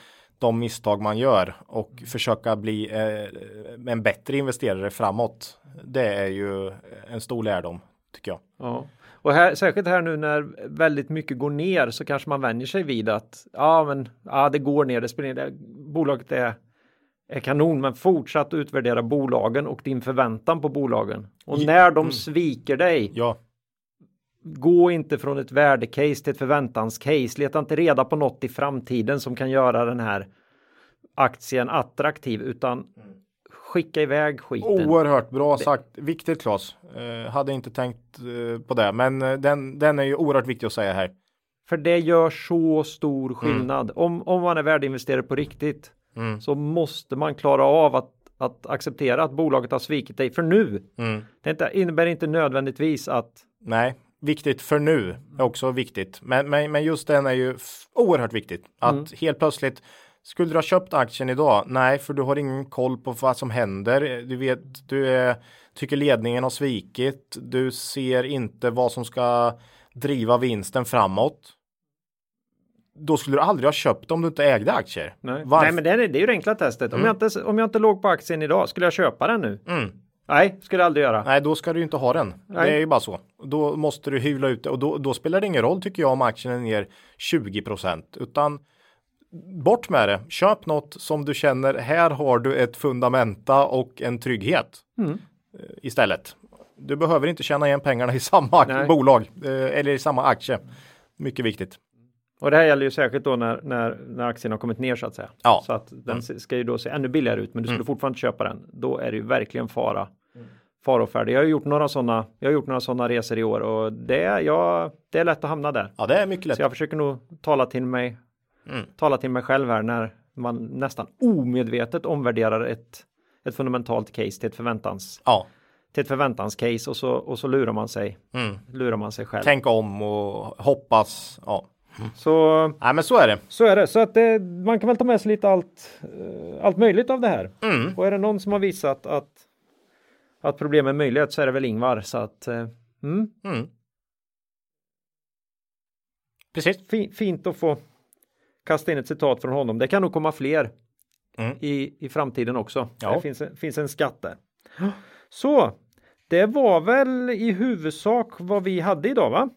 de misstag man gör och försöka bli eh, en bättre investerare framåt. Det är ju en stor lärdom tycker jag. Ja. Och här, särskilt här nu när väldigt mycket går ner så kanske man vänjer sig vid att ja, men ja, det går ner. Det spelar det, bolaget är, är kanon, men fortsatt utvärdera bolagen och din förväntan på bolagen. Och när de mm. sviker dig, Ja, gå inte från ett värdecase till ett förväntanscase. Leta inte reda på något i framtiden som kan göra den här aktien attraktiv, utan skicka iväg skiten. oerhört bra sagt. Viktigt Claes. Eh, hade inte tänkt eh, på det, men eh, den, den är ju oerhört viktig att säga här. För det gör så stor skillnad. Om, om man är värdeinvesterare på riktigt Mm. så måste man klara av att, att acceptera att bolaget har svikit dig för nu. Mm. Det inte, innebär inte nödvändigtvis att Nej, viktigt för nu är också viktigt. Men, men, men just den är ju oerhört viktigt. Att Mm. helt plötsligt skulle du ha köpt aktien idag? Nej, för du har ingen koll på vad som händer. Du vet, du är, tycker ledningen har svikit. Du ser inte vad som ska driva vinsten framåt. Då skulle du aldrig ha köpt om du inte ägde aktier. Nej, Varför? Nej men det är, det är ju det enkla testet. Om, jag inte, om jag inte låg på aktien idag, skulle jag köpa den nu? Mm. Nej, skulle jag aldrig göra. Nej, då ska du inte ha den. Nej. Det är ju bara så. Då måste du hyvla ut det och då, då spelar det ingen roll tycker jag om aktien är ner 20% utan bort med det. Köp något som du känner här har du ett fundamenta och en trygghet Mm. eh, istället. Du behöver inte tjäna igen pengarna i samma Nej. bolag eh, eller i samma aktie. Mycket viktigt. Och det här gäller ju särskilt då när, när, när aktien har kommit ner så att säga. Ja. Så att den ska ju då se ännu billigare ut, men du skulle fortfarande köpa den. Då är det ju verkligen fara. Fara och färdig. Jag har gjort några sådana. Jag har gjort några sådana resor i år och det är, ja, det är lätt att hamna där. Ja, det är mycket lätt. Så jag försöker nog tala till mig, Mm. tala till mig själv här när man nästan omedvetet omvärderar ett, ett fundamentalt case till ett förväntans, Ja. till ett förväntanscase och så, och så lurar man sig, Mm. lurar man sig själv. Tänk om och hoppas. Ja, Så, Nej, men så är det. så är det. Så att det, man kan väl ta med sig lite allt, eh, allt möjligt av det här. Mm. Och är det någon som har visat att, att problem är möjlighet så är det väl Ingvar. Så att, eh, mm, Mm. Precis. fi, fint att få kasta in ett citat från honom. Det kan nog komma fler Mm. i, i framtiden också. Ja. Det finns, en- finns en skatt där. Så, det var väl i huvudsak vad vi hade idag va?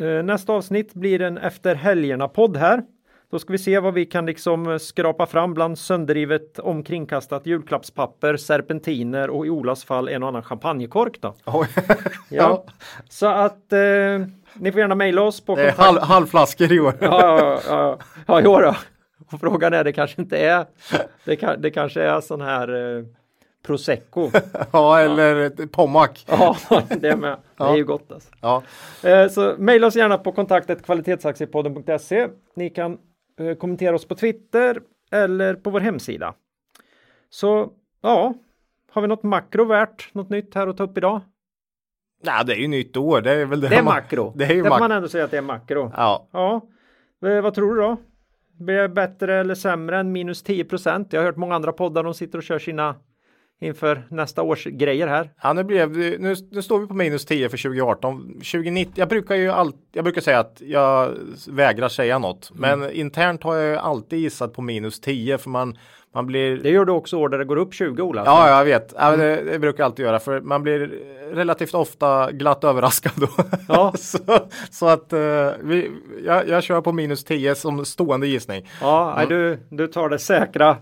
Eh, Nästa avsnitt blir en efter helgerna podd här. Då ska vi se vad vi kan liksom skrapa fram bland sönderrivet omkringkastat julklappspapper, serpentiner och i Olas fall en och annan champagnekork då. Oj. Ja. Så att eh, ni får gärna mejla oss på Det är kontakt- halv, halvflaskor i år. Ja, ja, ja, ja, jo då. Och frågan är, det kanske inte är, det, kan, det kanske är sån här eh, prosecco. Ja, eller Pommac. Ja, det med. Det är ju gott alltså. Ja. Eh, så mejla oss gärna på kontaktet kvalitetsaktiepodden.se. Ni kan eh, kommentera oss på Twitter eller på vår hemsida. Så ja, har vi något makro värt, något nytt här att ta upp idag? Nej, det är ju nytt år. Det är väl det, Det är man- makro. Det är ju får man ändå säga att det är makro. Ja. Ja, Eh, vad tror du då? Blir det bättre eller sämre än minus 10 procent? Jag har hört många andra poddar, de sitter och kör sina inför nästa års grejer här. Ja, nu, blev, nu, nu står vi på minus 10 för 2018. 2019, jag brukar ju allt, jag brukar säga att jag vägrar säga något. Mm. Men internt har jag alltid gissat på minus 10 för man, man blir Det gör du också år där det går upp 20 Ola. Ja, jag vet. Ja, det, det brukar jag alltid göra för man blir relativt ofta glatt överraskad då. Ja. så, så att eh, vi, jag, jag kör på minus 10 som stående gissning. Ja, nej, du, du tar det säkra,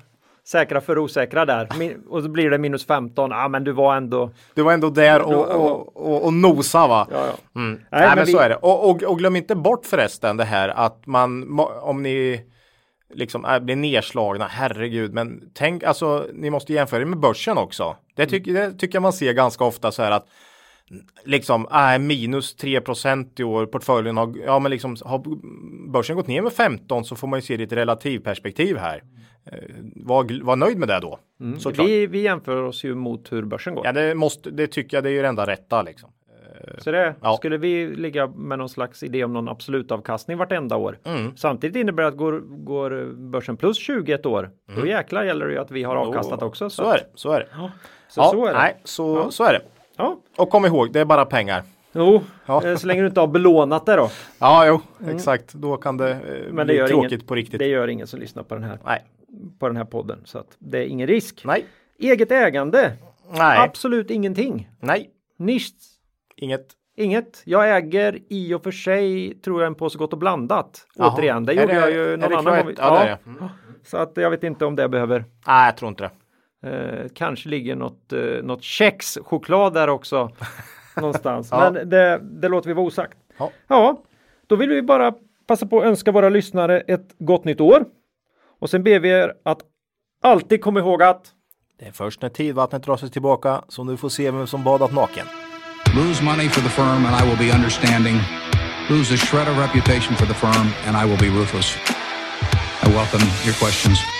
säkra för osäkra där. Min, och så blir det minus 15. Ja, men du var ändå. Du var ändå där och, och, och, och nosa va? Ja, ja. Mm. Nej, Nej, men, men vi- så är det. Och, och, och glöm inte bort förresten det här att man, om ni liksom är, blir nedslagna, herregud, men tänk alltså, ni måste jämföra det med börsen också. Det, tycker det tycker jag man ser ganska ofta så här att liksom, äh, minus 3 i år, portföljen har, ja men liksom, har börsen gått ner med 15 så får man ju se det i ett relativperspektiv här. Eh, var, var nöjd med det då. Såklart. Vi, vi jämför oss ju mot hur börsen går. Ja, det måste, det tycker jag, det är ju det enda rätta liksom. Så det, Ja. skulle vi ligga med någon slags idé om någon absolut avkastning vartenda år. Mm. Samtidigt innebär det att går, går börsen plus 20 ett år, då jäklar gäller det ju att vi har avkastat också. Mm. Så är det, så är det. Så, ja, så är det. Nej, så, så är det. Ja. Och kom ihåg, det är bara pengar. Jo, Ja. eh, så länge du inte har belånat det då. Ja, jo, exakt. Då kan det, eh, Men det bli gör, tråkigt ingen, på riktigt. det gör ingen som lyssnar på den här, Nej, på den här podden. Så att det är ingen risk. nej, Eget ägande, nej, absolut ingenting. nej, Nisch, inget. inget. Jag äger i och för sig, tror jag, en påse Gott och blandat. Jaha. Återigen, det Är gjorde det- jag ju någon annan gång. Ja, det. Mm. Så att jag vet inte om det behöver Nej, jag tror inte det. Eh, kanske ligger något, eh, något kexchoklad där också. någonstans. Ja. Men det, det låter vi vara osagt. Ja. ja, då vill vi bara passa på att önska våra lyssnare ett gott nytt år. Och sen ber vi er att alltid komma ihåg att Det är först när tidvattnet drar sig tillbaka som du får se vem som badat naken. Lose money for the firm and I will be understanding. Lose a shred of reputation for the firm and I will be ruthless. I welcome your questions.